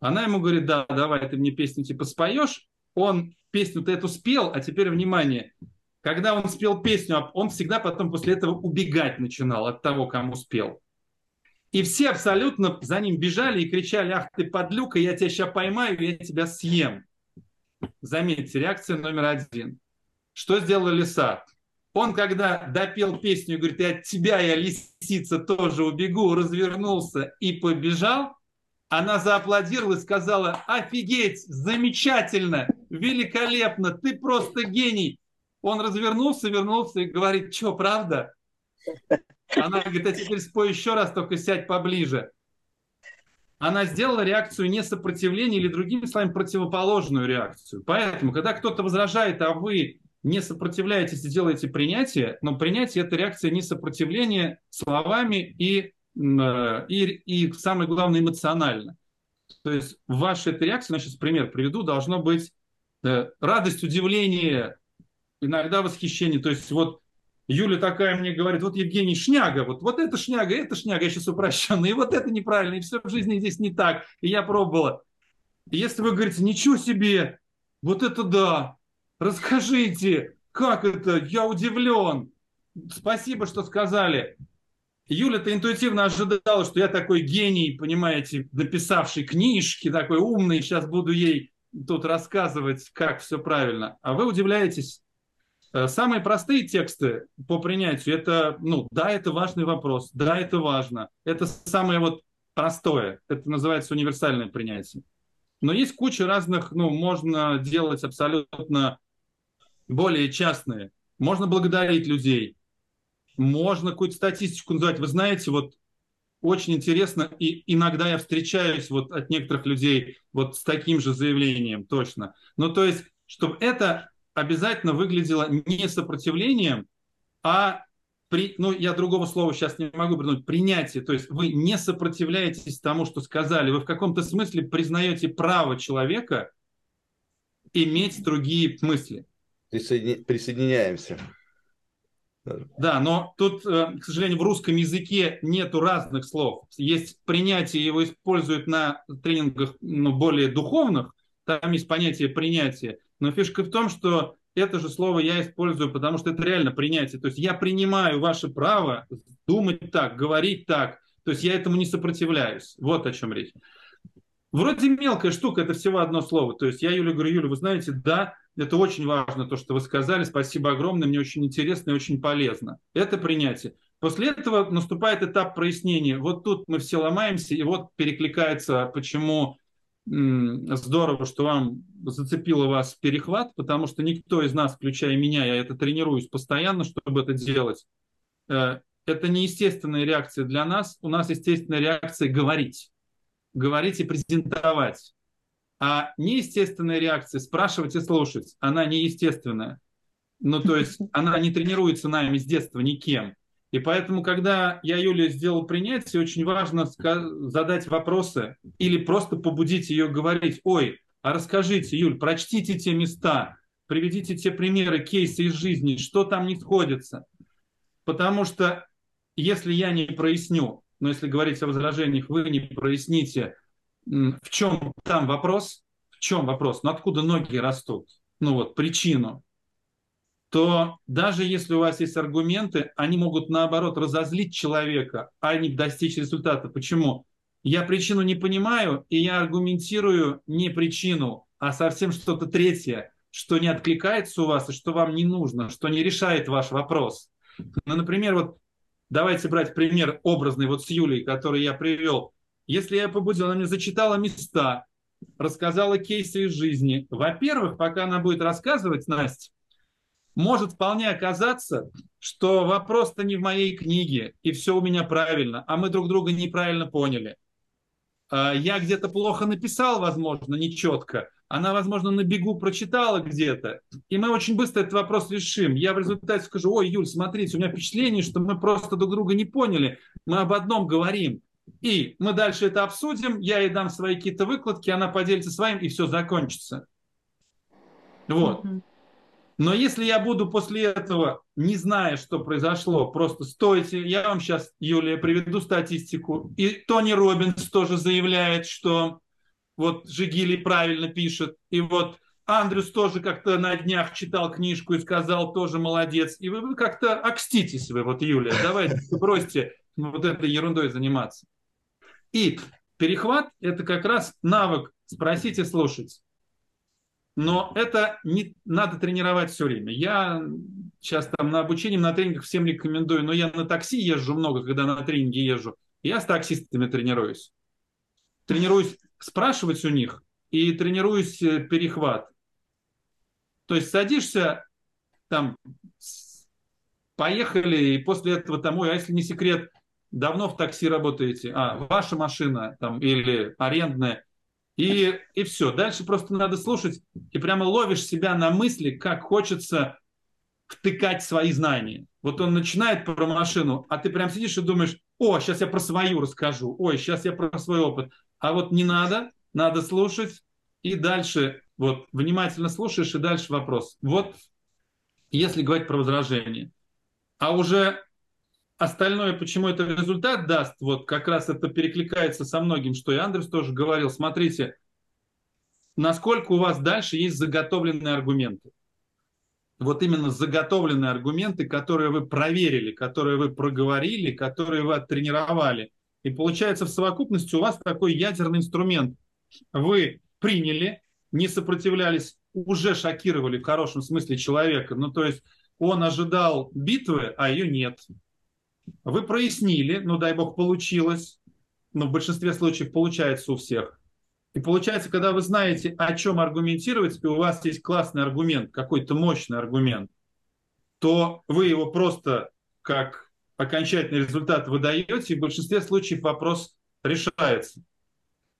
Она ему говорит, да, давай ты мне песню типа споешь. Он песню-то эту спел, а теперь внимание. Когда он спел песню, он всегда потом после этого убегать начинал от того, кому спел. И все абсолютно за ним бежали и кричали, ах ты подлюка, я тебя сейчас поймаю, я тебя съем. Заметьте, реакция номер один. Что сделала лиса? Он, когда допел песню, говорит, от тебя я, лисица, тоже убегу, развернулся и побежал, она зааплодировала и сказала, офигеть, замечательно, великолепно, ты просто гений. Он развернулся, вернулся и говорит, что, правда? Она говорит, а теперь спой еще раз, только сядь поближе. Она сделала реакцию не сопротивления или, другими словами, противоположную реакцию. Поэтому, когда кто-то возражает, а вы не сопротивляетесь и делаете принятие, но принятие – это реакция не сопротивления словами и, э, и, и самое главное, эмоционально. То есть в вашей этой реакции, значит, пример приведу, должно быть э, радость, удивление, иногда восхищение. То есть вот Юля такая мне говорит, вот Евгений шняга, вот, вот это шняга, это шняга, я сейчас упрощенно, и вот это неправильно, и все в жизни здесь не так, и я пробовала. Если вы говорите, ничего себе, вот это да, Расскажите, как это? Я удивлен. Спасибо, что сказали. Юля-то интуитивно ожидала, что я такой гений, понимаете, написавший книжки, такой умный, сейчас буду ей тут рассказывать, как все правильно. А вы удивляетесь. Э, самые простые тексты по принятию, это, ну, да, это важный вопрос, да, это важно. Это самое вот простое, это называется универсальное принятие. Но есть куча разных, ну, можно делать абсолютно более частные. Можно благодарить людей, можно какую-то статистику называть. Вы знаете, вот очень интересно, и иногда я встречаюсь вот от некоторых людей вот с таким же заявлением, точно. Ну, то есть, чтобы это обязательно выглядело не сопротивлением, а при, ну, я другого слова сейчас не могу придумать, принятие, то есть вы не сопротивляетесь тому, что сказали, вы в каком-то смысле признаете право человека иметь другие мысли. Присоедини... Присоединяемся. Да, но тут, э, к сожалению, в русском языке нету разных слов. Есть принятие, его используют на тренингах ну, более духовных, там есть понятие принятия. Но фишка в том, что это же слово я использую, потому что это реально принятие. То есть я принимаю ваше право думать так, говорить так. То есть я этому не сопротивляюсь. Вот о чем речь. Вроде мелкая штука, это всего одно слово. То есть я Юля говорю, Юля, вы знаете, да, это очень важно, то, что вы сказали. Спасибо огромное, мне очень интересно и очень полезно. Это принятие. После этого наступает этап прояснения. Вот тут мы все ломаемся, и вот перекликается, почему здорово, что вам зацепило вас перехват, потому что никто из нас, включая меня, я это тренируюсь постоянно, чтобы это делать. Э, это неестественная реакция для нас. У нас естественная реакция говорить. Говорить и презентовать. А неестественная реакция спрашивать и слушать, она неестественная. Ну, то есть *laughs* она не тренируется нами с детства никем. И поэтому, когда я Юле сделал принятие, очень важно задать вопросы или просто побудить ее говорить, ой, а расскажите, Юль, прочтите те места, приведите те примеры, кейсы из жизни, что там не сходится. Потому что если я не проясню, но если говорить о возражениях, вы не проясните, в чем там вопрос, в чем вопрос, ну откуда ноги растут, ну вот причину, то даже если у вас есть аргументы, они могут наоборот разозлить человека, а не достичь результата. Почему? Я причину не понимаю, и я аргументирую не причину, а совсем что-то третье, что не откликается у вас и что вам не нужно, что не решает ваш вопрос. Ну, например, вот давайте брать пример образный вот с Юлей, который я привел. Если я побудил, она мне зачитала места, рассказала кейсы из жизни. Во-первых, пока она будет рассказывать, Настя, может вполне оказаться, что вопрос-то не в моей книге, и все у меня правильно, а мы друг друга неправильно поняли. А, я где-то плохо написал, возможно, нечетко. Она, возможно, на бегу прочитала где-то. И мы очень быстро этот вопрос решим. Я в результате скажу, ой, Юль, смотрите, у меня впечатление, что мы просто друг друга не поняли. Мы об одном говорим. И мы дальше это обсудим, я ей дам свои какие-то выкладки, она поделится своим, и все закончится. Вот. Но если я буду после этого, не зная, что произошло, просто стойте, я вам сейчас, Юлия, приведу статистику. И Тони Робинс тоже заявляет, что вот Жигили правильно пишет, и вот Андрюс тоже как-то на днях читал книжку и сказал, тоже молодец. И вы как-то окститесь вы, вот, Юлия, давайте *laughs* бросьте вот этой ерундой заниматься. И перехват – это как раз навык спросить и слушать. Но это не надо тренировать все время. Я сейчас там на обучении, на тренингах всем рекомендую, но я на такси езжу много, когда на тренинги езжу. Я с таксистами тренируюсь. Тренируюсь спрашивать у них и тренируюсь э, перехват. То есть садишься, там, поехали, и после этого ой, а если не секрет, давно в такси работаете? А, ваша машина там или арендная. И, и все. Дальше просто надо слушать, и прямо ловишь себя на мысли, как хочется втыкать свои знания. Вот он начинает про машину, а ты прям сидишь и думаешь, о, сейчас я про свою расскажу, ой, сейчас я про свой опыт. А вот не надо, надо слушать, и дальше вот внимательно слушаешь, и дальше вопрос. Вот если говорить про возражение. А уже Остальное, почему это результат даст, вот как раз это перекликается со многим, что и Андрес тоже говорил. Смотрите, насколько у вас дальше есть заготовленные аргументы. вот именно заготовленные аргументы, которые вы проверили, которые вы проговорили, которые вы оттренировали. И получается в совокупности у вас такой ядерный инструмент. Вы приняли, не сопротивлялись, уже шокировали в хорошем смысле человека. Ну, то есть он ожидал битвы, а ее нет. Вы прояснили, ну, дай бог, получилось. Но в большинстве случаев получается у всех. И получается, когда вы знаете, о чем аргументировать, и у вас есть классный аргумент, какой-то мощный аргумент, то вы его просто как окончательный результат выдаете, и в большинстве случаев вопрос решается.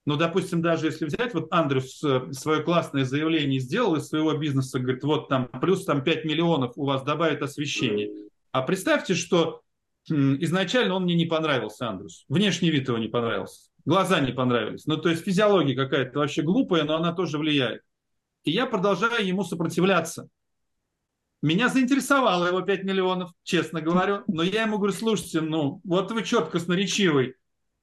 Но, допустим, даже если взять, вот Андрюс э, свое классное заявление сделал из своего бизнеса, говорит, вот там плюс там 5 миллионов у вас добавит освещение. А представьте, что изначально он мне не понравился, Андрюс. Внешний вид его не понравился глаза не понравились. Ну, то есть физиология какая-то вообще глупая, но она тоже влияет. И я продолжаю ему сопротивляться. Меня заинтересовало его 5 миллионов, честно говорю. Но я ему говорю, слушайте, ну, вот вы четко красноречивый,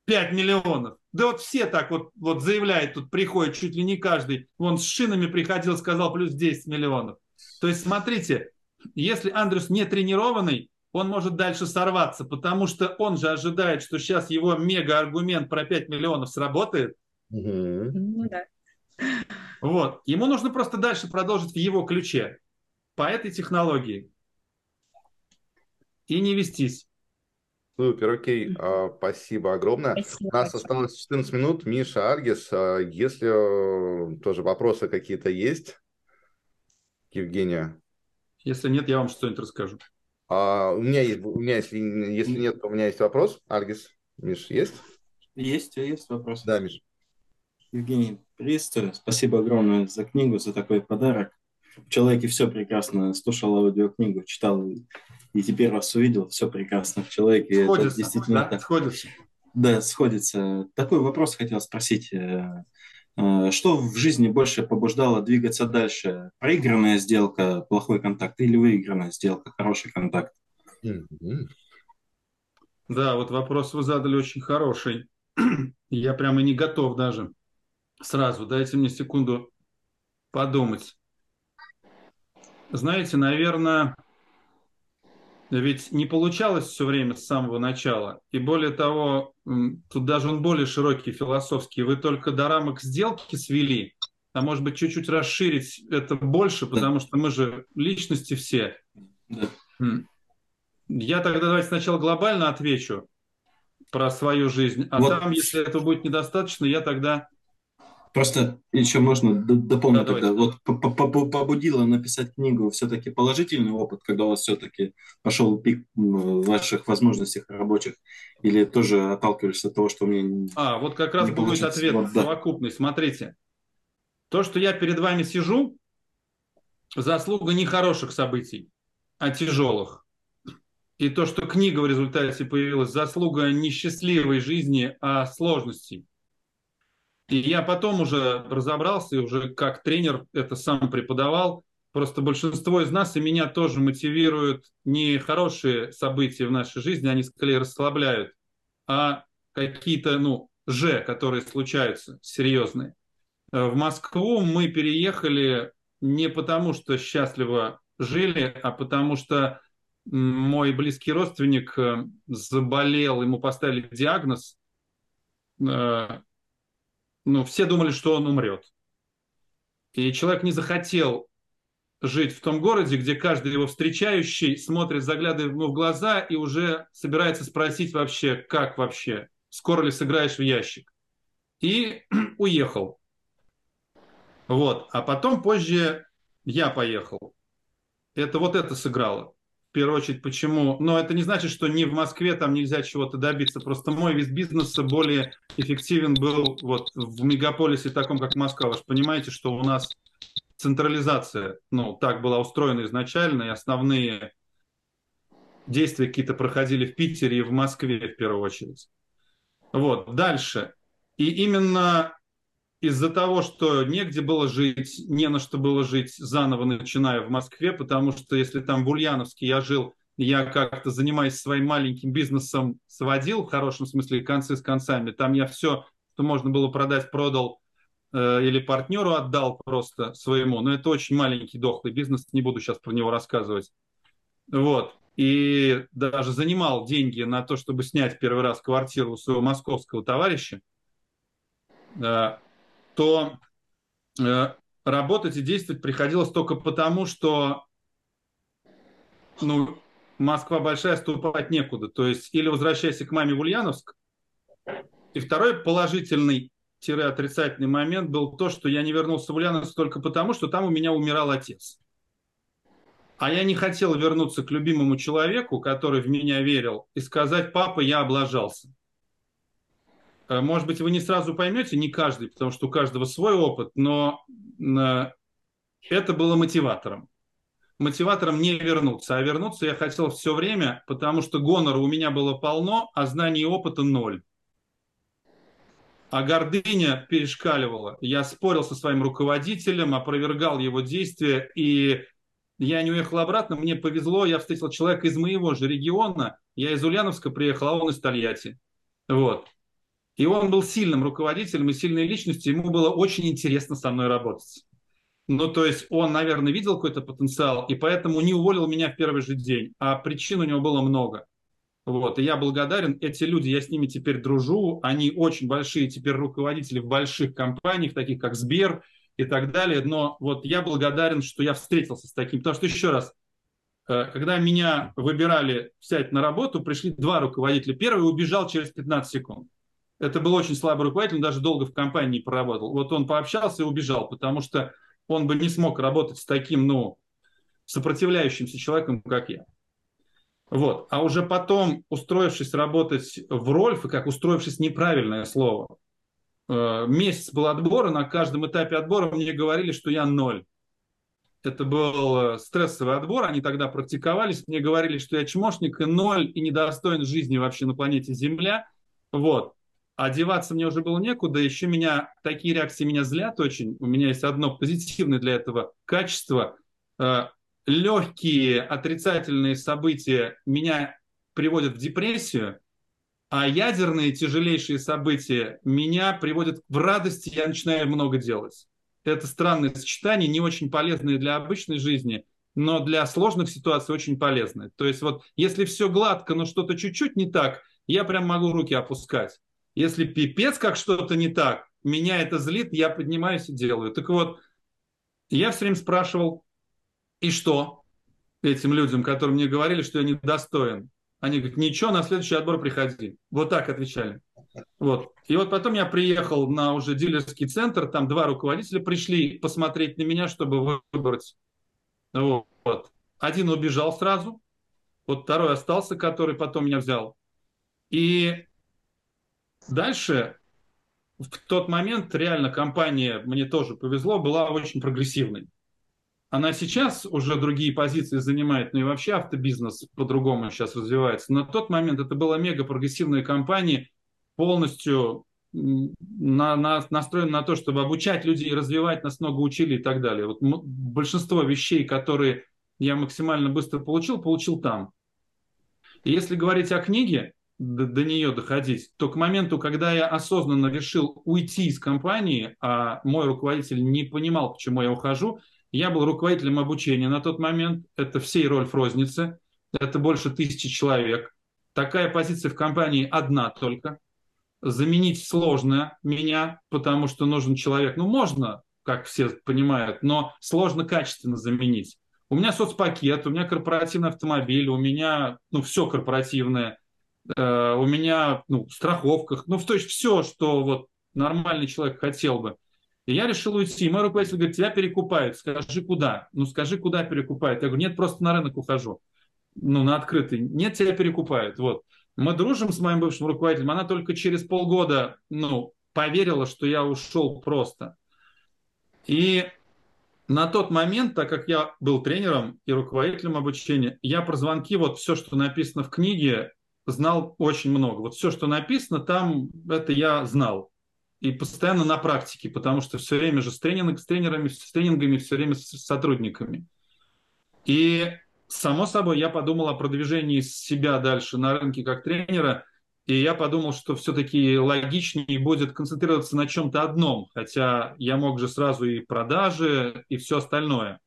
5 миллионов. Да вот все так вот, вот заявляют, тут приходит чуть ли не каждый. Вон с шинами приходил, сказал плюс 10 миллионов. То есть, смотрите, если Андрюс не тренированный, он может дальше сорваться, потому что он же ожидает, что сейчас его мега-аргумент про 5 миллионов сработает. Ну, да. Вот. Ему нужно просто дальше продолжить в его ключе по этой технологии и не вестись. Супер, окей, а, спасибо огромное. Спасибо У нас осталось 14 минут. Миша, Аргис, а, если э, тоже вопросы какие-то есть, Евгения? Если нет, я вам что-нибудь расскажу. А, у меня есть, у меня если, если нет, то у меня есть вопрос. Аргис, Миш, есть? Есть, есть вопрос. Да, Миш. Евгений, приветствую. Спасибо огромное за книгу, за такой подарок. В человеке все прекрасно. Слушал аудиокнигу, читал и теперь вас увидел. Все прекрасно в человеке. Сходится, Это действительно да, так. сходится. Да, сходится. Такой вопрос хотел спросить. Э, э, что в жизни больше побуждало двигаться дальше? Проигранная сделка, плохой контакт или выигранная сделка, хороший контакт? Да, вот вопрос вы задали очень хороший. Я прямо не готов даже сразу. Дайте мне секунду подумать. Знаете, наверное, ведь не получалось все время с самого начала. И более того, тут даже он более широкий, философский. Вы только до рамок сделки свели, а может быть чуть-чуть расширить это больше, потому да. что мы же личности все. Да. Я тогда давайте сначала глобально отвечу про свою жизнь, а вот. там, если этого будет недостаточно, я тогда Просто еще можно дополнить да, тогда. Вот побудило написать книгу все-таки положительный опыт, когда у вас все-таки пошел пик в ваших возможностях рабочих, или тоже отталкивались от того, что мне А, вот как раз будет ответ вот, совокупный. Да. Смотрите, то, что я перед вами сижу, заслуга не хороших событий, а тяжелых. И то, что книга в результате появилась, заслуга не счастливой жизни, а сложностей. И я потом уже разобрался, и уже как тренер это сам преподавал. Просто большинство из нас и меня тоже мотивируют не хорошие события в нашей жизни, они скорее расслабляют, а какие-то, ну, же, которые случаются, серьезные. Э, в Москву мы переехали не потому, что счастливо жили, а потому что мой близкий родственник э, заболел, ему поставили диагноз, э, ну, все думали, что он умрет. И человек не захотел жить в том городе, где каждый его встречающий смотрит, заглядывает ему в глаза и уже собирается спросить вообще, как вообще, скоро ли сыграешь в ящик. И *clears throat* уехал. Вот. А потом позже я поехал. Это вот это сыграло в первую очередь, почему. Но это не значит, что не в Москве там нельзя чего-то добиться. Просто мой вид бизнеса более эффективен был вот в мегаполисе таком, как Москва. Вы же понимаете, что у нас централизация, ну, так была устроена изначально, и основные действия какие-то проходили в Питере и в Москве в первую очередь. Вот, дальше. И именно из-за того, что негде было жить, не на что было жить, заново начиная в Москве, потому что если там в Ульяновске я жил, я как-то занимаясь своим маленьким бизнесом, сводил в хорошем смысле концы с концами. Там я все, что можно было продать, продал. э, или партнеру отдал просто своему, но это очень маленький дохлый бизнес, не буду сейчас про него рассказывать. Вот. И даже занимал деньги на то, чтобы снять первый раз квартиру у своего московского товарища, э, то э, работать и действовать приходилось только потому, что ну, Москва большая, ступать некуда. То есть или возвращайся к маме в Ульяновск. И второй положительный отрицательный момент был то, что я не вернулся в Ульяновск только потому, что там у меня умирал отец. А я не хотел вернуться к любимому человеку, который в меня верил, и сказать, папа, я облажался. Э, может быть, вы не сразу поймете, не каждый, потому что у каждого свой опыт, но э, это было мотиватором мотиватором не вернуться. А вернуться я хотел все время, потому что гонора у меня было полно, а знаний и опыта ноль. А гордыня перешкаливала. Я спорил со своим руководителем, опровергал его действия, и я не уехал обратно. Мне повезло, я встретил человека из моего же региона. Я из Ульяновска приехал, а он из Тольятти. Вот. И он был сильным руководителем и сильной личностью. Ему было очень интересно со мной работать. Ну, то есть он, наверное, видел какой-то потенциал, и поэтому не уволил меня в первый же день. А причин у него было много. Вот, и я благодарен. Эти люди, я с ними теперь дружу. Они очень большие теперь руководители в больших компаниях, таких как Сбер и так далее. Но вот я благодарен, что я встретился с таким. Потому что, еще раз, э, когда меня выбирали взять на работу, пришли два руководителя. Первый убежал через 15 секунд. Это был очень слабый руководитель, он даже долго в компании проработал. Вот он пообщался и убежал, потому что он бы не смог работать с таким, ну, сопротивляющимся человеком, как я. Вот. А уже потом, устроившись работать в Рольф, и как устроившись неправильное слово, э, месяц был отбора, на каждом этапе отбора мне говорили, что я ноль. Это был э, стрессовый отбор, они тогда практиковались, мне говорили, что я чмошник и ноль, и недостоин жизни вообще на планете Земля. Вот одеваться мне уже было некуда, еще меня, такие реакции меня злят очень. У меня есть одно позитивное для этого качество. Э, Легкие отрицательные события меня приводят в депрессию, а ядерные тяжелейшие события меня приводят в радость, и я начинаю много делать. Это странное сочетание, не очень полезное для обычной жизни, но для сложных ситуаций очень полезное. То есть вот если все гладко, но что-то чуть-чуть не так, я прям могу руки опускать. Если пипец как что-то не так, меня это злит, я поднимаюсь и делаю. Так вот, я все время спрашивал, и что этим людям, которые мне говорили, что я недостоин? Они говорят, ничего, на следующий отбор приходи. Вот так отвечали. Вот. И вот потом я приехал на уже дилерский центр, там два руководителя пришли посмотреть на меня, чтобы выбрать. Вот. Один убежал сразу, вот второй остался, который потом меня взял. И Дальше, в тот момент реально компания, мне тоже повезло, была очень прогрессивной. Она сейчас уже другие позиции занимает, ну и вообще автобизнес по-другому сейчас развивается. На тот момент это была мега прогрессивная компания, полностью на, на, настроена на то, чтобы обучать людей, развивать, нас много учили и так далее. Вот большинство вещей, которые я максимально быстро получил, получил там. Если говорить о книге, до, до нее доходить, то к моменту, когда я осознанно решил уйти из компании, а мой руководитель не понимал, почему я ухожу, я был руководителем обучения на тот момент, это всей роль в рознице, это больше тысячи человек. Такая позиция в компании одна только. Заменить сложно меня, потому что нужен человек. Ну, можно, как все понимают, но сложно качественно заменить. У меня соцпакет, у меня корпоративный автомобиль, у меня ну, все корпоративное э, у меня ну, в страховках, ну, то есть все, что вот нормальный человек хотел бы. И я решил уйти. И мой руководитель говорит, тебя перекупают, скажи куда. Ну, скажи, куда перекупают. Я говорю, нет, просто на рынок ухожу. Ну, на открытый. Нет, тебя перекупают. Вот. Мы дружим с моим бывшим руководителем. Она только через полгода, ну, поверила, что я ушел просто. И на тот момент, так как я был тренером и руководителем обучения, я про звонки, вот все, что написано в книге, знал очень много. Вот все, что написано там, это я знал. И постоянно на практике, потому что все время же с, тренинг, с тренерами, с тренингами, все время с сотрудниками. И, само собой, я подумал о продвижении себя дальше на рынке как тренера. И я подумал, что все-таки логичнее будет концентрироваться на чем-то одном, хотя я мог же сразу и продажи, и все остальное.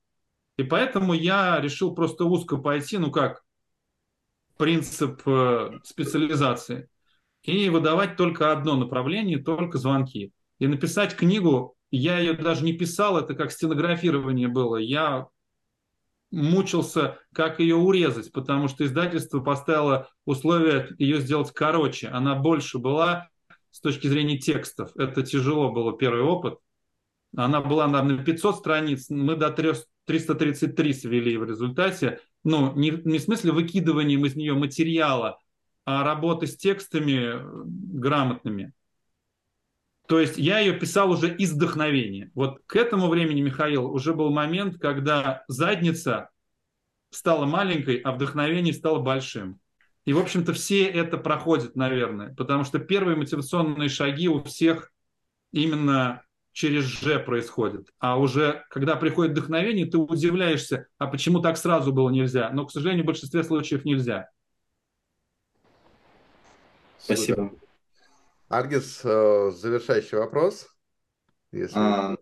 И поэтому я решил просто узко пойти, ну как, принцип э, специализации, и выдавать только одно направление, только звонки. И написать книгу, я ее даже не писал, это как стенографирование было. Я мучился, как ее урезать, потому что издательство поставило условие ее сделать короче. Она больше была с точки зрения текстов. Это тяжело было, первый опыт. Она была на 500 страниц, мы до 333 свели в результате. Ну, не, не в смысле выкидыванием из нее материала, а работы с текстами грамотными. То есть я ее писал уже из вдохновения. Вот к этому времени, Михаил, уже был момент, когда задница стала маленькой, а вдохновение стало большим. И, в общем-то, все это проходят, наверное, потому что первые мотивационные шаги у всех именно через «же» происходят. А уже, когда приходит вдохновение, ты удивляешься, а почему так сразу было нельзя? Но, к сожалению, в большинстве случаев нельзя. Спасибо. Аргис, э, завершающий вопрос. Если... А,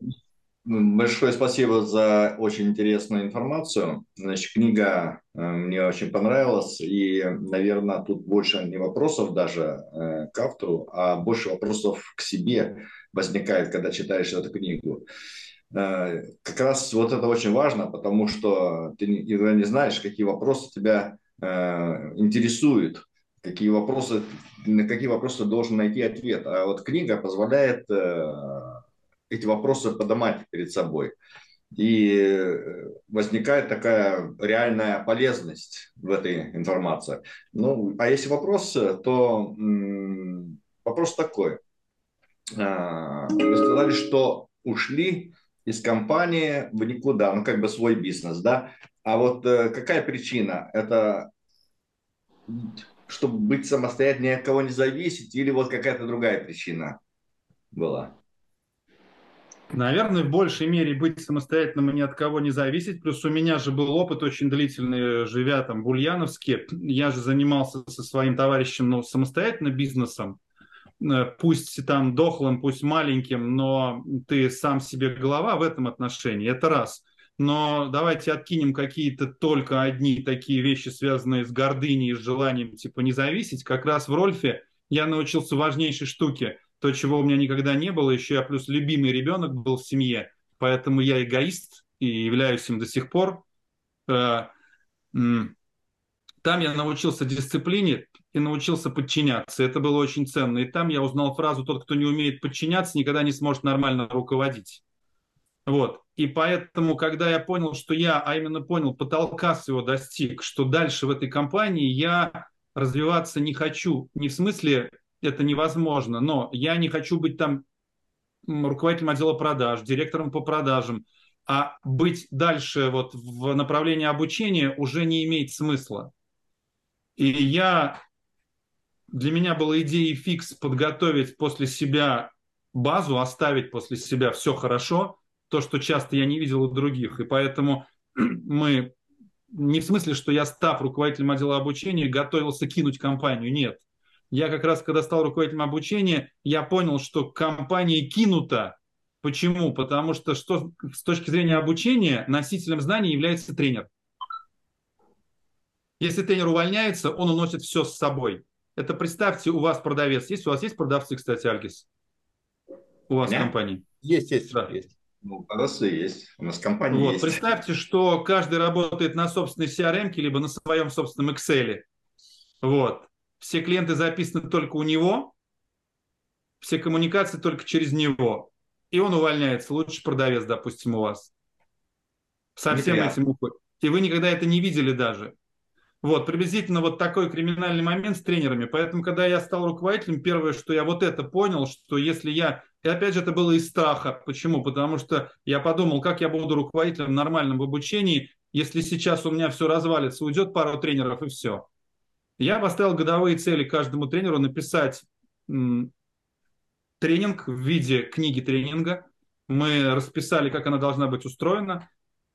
большое спасибо за очень интересную информацию. Значит, книга э, мне очень понравилась, и, наверное, тут больше не вопросов даже э, к автору, а больше вопросов к себе возникает, когда читаешь эту книгу. Как раз вот это очень важно, потому что ты иногда не знаешь, какие вопросы тебя интересуют какие вопросы, на какие вопросы должен найти ответ. А вот книга позволяет э, эти вопросы поднимать перед собой. И возникает такая реальная полезность в этой информации. Ну, а если вопрос, то вопрос такой. А, вы сказали, что ушли из компании в никуда, ну, как бы свой бизнес, да? А вот э, какая причина? Это чтобы быть самостоятельнее, от кого не зависеть, или вот какая-то другая причина была? Наверное, в большей мере быть самостоятельным и ни от кого не зависеть. Плюс у меня же был опыт очень длительный, живя там в Ульяновске. Я же занимался со своим товарищем ну, самостоятельно бизнесом. Э, пусть там дохлым, пусть маленьким, но ты сам себе голова в этом отношении. Это раз но давайте откинем какие-то только одни такие вещи, связанные с гордыней и с желанием типа не зависеть. Как раз в Рольфе я научился важнейшей штуке, то, чего у меня никогда не было. Еще я плюс любимый ребенок был в семье, поэтому я эгоист и являюсь им до сих пор. Э, там я научился дисциплине и научился подчиняться. Это было очень ценно. И там я узнал фразу «тот, кто не умеет подчиняться, никогда не сможет нормально руководить». Вот. И поэтому, когда я понял, что я, а именно понял, потолка своего достиг, что дальше в этой компании я развиваться не хочу. Не в смысле это невозможно, но я не хочу быть там руководителем отдела продаж, директором по продажам, а быть дальше вот в направлении обучения уже не имеет смысла. И я, для меня была идея фикс подготовить после себя базу, оставить после себя все хорошо – то, что часто я не видел у других. И поэтому *clears throat* мы не в смысле, что я, став руководителем отдела обучения, готовился кинуть компанию. Нет. Я как раз, когда стал руководителем обучения, я понял, что компания кинута. Почему? Потому что, что с точки зрения обучения носителем знаний является тренер. Если тренер увольняется, он уносит все с собой. Это представьте, у вас продавец есть? У вас есть продавцы, кстати, Альгис? У вас в компании? Есть, есть. Да. есть. Ну, продавцы есть. У нас компания вот, есть. Представьте, что каждый работает на собственной CRM, либо на своем собственном Excel. Вот. Все клиенты записаны только у него, все коммуникации только через него. И он увольняется. Лучше продавец, допустим, у вас. Со всем этим уходит. И вы никогда это не видели даже. Вот, приблизительно вот такой криминальный момент с тренерами. Поэтому, когда я стал руководителем, первое, что я вот это понял, что если я... И опять же, это было из страха. Почему? Потому что я подумал, как я буду руководителем нормальном в обучении, если сейчас у меня все развалится, уйдет пару тренеров и все. Я поставил годовые цели каждому тренеру написать тренинг в виде книги тренинга. Мы расписали, как она должна быть устроена.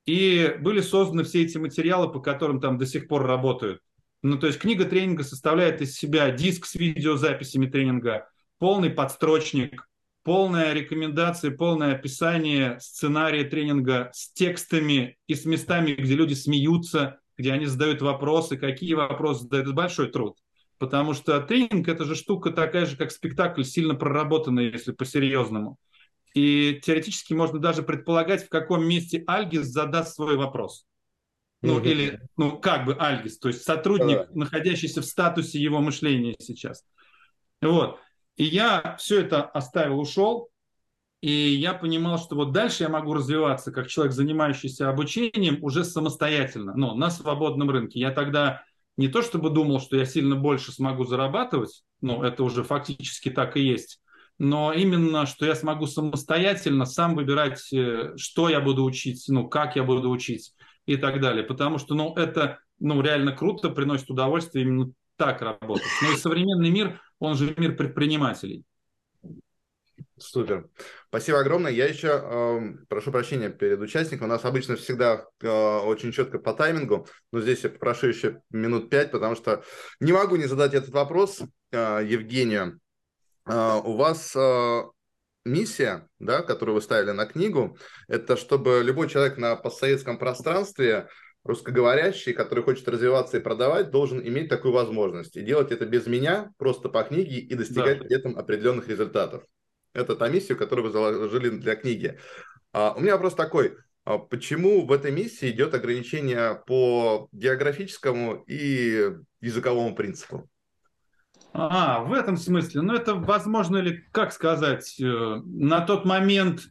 И были созданы все эти материалы, по которым там до сих пор работают. Ну, то есть книга тренинга составляет из себя диск с видеозаписями тренинга, полный подстрочник, полная рекомендация, полное описание сценария тренинга с текстами и с местами, где люди смеются, где они задают вопросы, какие вопросы задают. Это большой труд. Потому что тренинг – это же штука такая же, как спектакль, сильно проработанная, если по-серьезному. И теоретически можно даже предполагать, в каком месте Альгис задаст свой вопрос. Ну, mm-hmm. или, ну, как бы Альгис, то есть сотрудник, mm-hmm. находящийся в статусе его мышления сейчас. Вот. И я все это оставил, ушел, и я понимал, что вот дальше я могу развиваться как человек, занимающийся обучением уже самостоятельно, но на свободном рынке. Я тогда не то чтобы думал, что я сильно больше смогу зарабатывать, ну, это уже фактически так и есть, но именно, что я смогу самостоятельно сам выбирать, э, что я буду учить, ну, как я буду учить и так далее. Потому что, ну, это, ну, реально круто, приносит удовольствие именно так работать. Но и современный мир, он же мир предпринимателей. Супер. Спасибо огромное. Я еще э, прошу прощения перед участником. У нас обычно всегда э, очень четко по таймингу, но здесь я попрошу еще минут пять, потому что не могу не задать этот вопрос э, Евгению. Э, у вас э, миссия, да, которую вы ставили на книгу, это чтобы любой человек на постсоветском пространстве русскоговорящий, который хочет развиваться и продавать, должен иметь такую возможность. И делать это без меня, просто по книге и достигать да. при этом определенных результатов. Это та миссия, которую вы заложили для книги. А, у меня вопрос такой. А почему в этой миссии идет ограничение по географическому и языковому принципу? А, в этом смысле. Ну, это возможно ли, как сказать, э, на тот момент,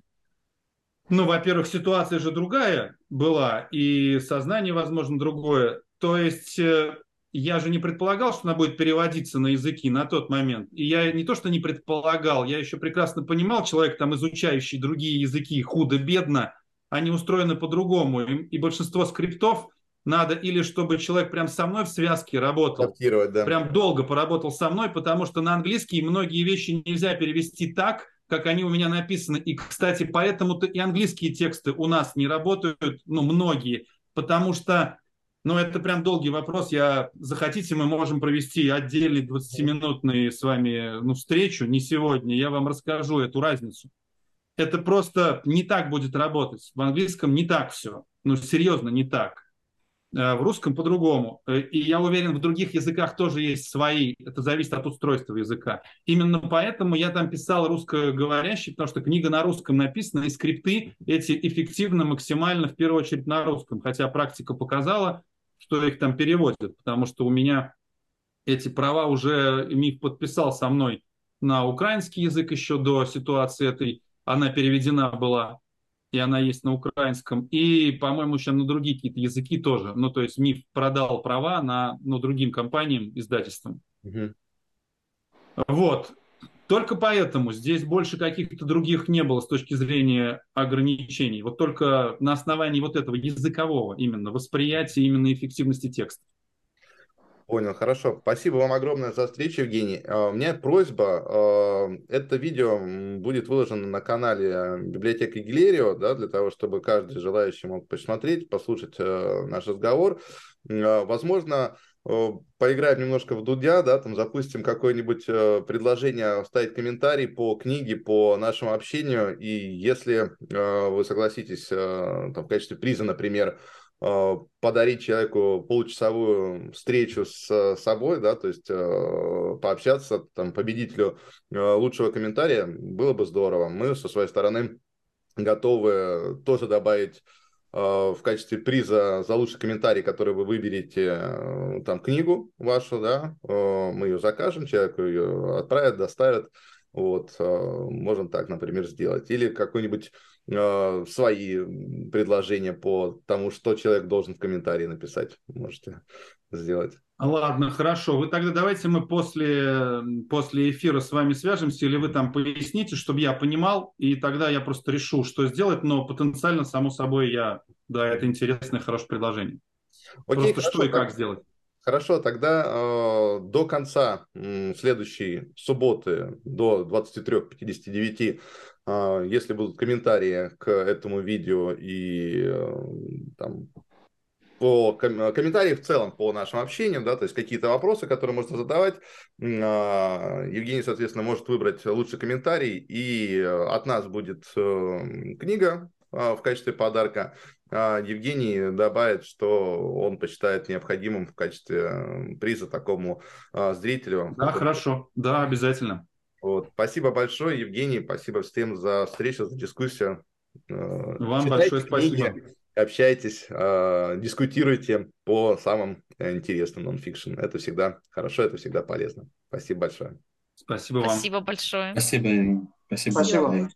ну, во-первых, ситуация же другая была, и сознание, возможно, другое. То есть э, я же не предполагал, что она будет переводиться на языки на тот момент. И я не то, что не предполагал, я еще прекрасно понимал, человек, там, изучающий другие языки худо-бедно, они устроены по-другому. И, и большинство скриптов надо или чтобы человек прям со мной в связке работал, да. прям долго поработал со мной, потому что на английский многие вещи нельзя перевести так, как они у меня написаны. И, кстати, поэтому-то и английские тексты у нас не работают, ну, многие, потому что ну, это прям долгий вопрос. Я, захотите, мы можем провести отдельный 20-минутный с вами ну, встречу, не сегодня. Я вам расскажу эту разницу. Это просто не так будет работать. В английском не так все. Ну, серьезно, не так. Э, в русском по-другому. Э, и я уверен, в других языках тоже есть свои. Это зависит от устройства языка. Именно поэтому я там писал русскоговорящий, потому что книга на русском написана, и скрипты эти эффективно, максимально, в первую очередь, на русском. Хотя практика показала, что их там переводят, потому что у меня эти права уже МИФ подписал со мной на украинский язык еще до ситуации этой. Она переведена была, и она есть на украинском. И, по-моему, еще на другие какие-то языки тоже. Ну, то есть МИФ продал права на ну, другим компаниям, издательствам. Угу. Вот. Только поэтому здесь больше каких-то других не было с точки зрения ограничений. Вот только на основании вот этого языкового именно восприятия именно эффективности текста. Понял, хорошо. Спасибо вам огромное за встречу, Евгений. А, у меня просьба. А, это видео будет выложено на канале библиотеки Гилерио, да, для того, чтобы каждый желающий мог посмотреть, послушать э, наш разговор. А, возможно, Э, поиграем немножко в Дудя, да, там запустим какое-нибудь э, предложение, оставить комментарий по книге, по нашему общению, и если э, вы согласитесь там, в качестве приза, например, подарить человеку получасовую встречу с собой, да, то есть пообщаться, там, победителю лучшего комментария, было бы здорово. Мы со своей стороны готовы тоже добавить Э, в качестве приза за лучший комментарий, который вы выберете, э, там, книгу вашу, да, э, мы ее закажем, человеку ее отправят, доставят, вот, можем так, например, сделать. Или какой-нибудь свои предложения по тому, что человек должен в комментарии написать, можете сделать. Ладно, хорошо. Вы тогда давайте мы после, после эфира с вами свяжемся, или вы там поясните, чтобы я понимал, и тогда я просто решу, что сделать, но потенциально, само собой, я, да, это интересное, хорошее предложение. Окей, просто хорошо, что и как сделать. Хорошо, тогда э, до конца э, следующей субботы, до 23.59, э, если будут комментарии к этому видео и э, там по ком- комментарии в целом по нашему общению, да, то есть какие-то вопросы, которые можно задавать. А, Евгений, соответственно, может выбрать лучший комментарий, и от нас будет э, книга а, в качестве подарка. А Евгений добавит, что он посчитает необходимым в качестве э, приза такому а, зрителю. Да, хорошо, да, обязательно. Вот. Спасибо большое, Евгений, спасибо всем за встречу, за дискуссию. Э, Вам Читайте большое книги, спасибо общайтесь, э, дискутируйте по самым интересным нонфикшн. Это всегда хорошо, это всегда полезно. Спасибо большое. Спасибо вам. Спасибо большое. Спасибо. Спасибо. спасибо.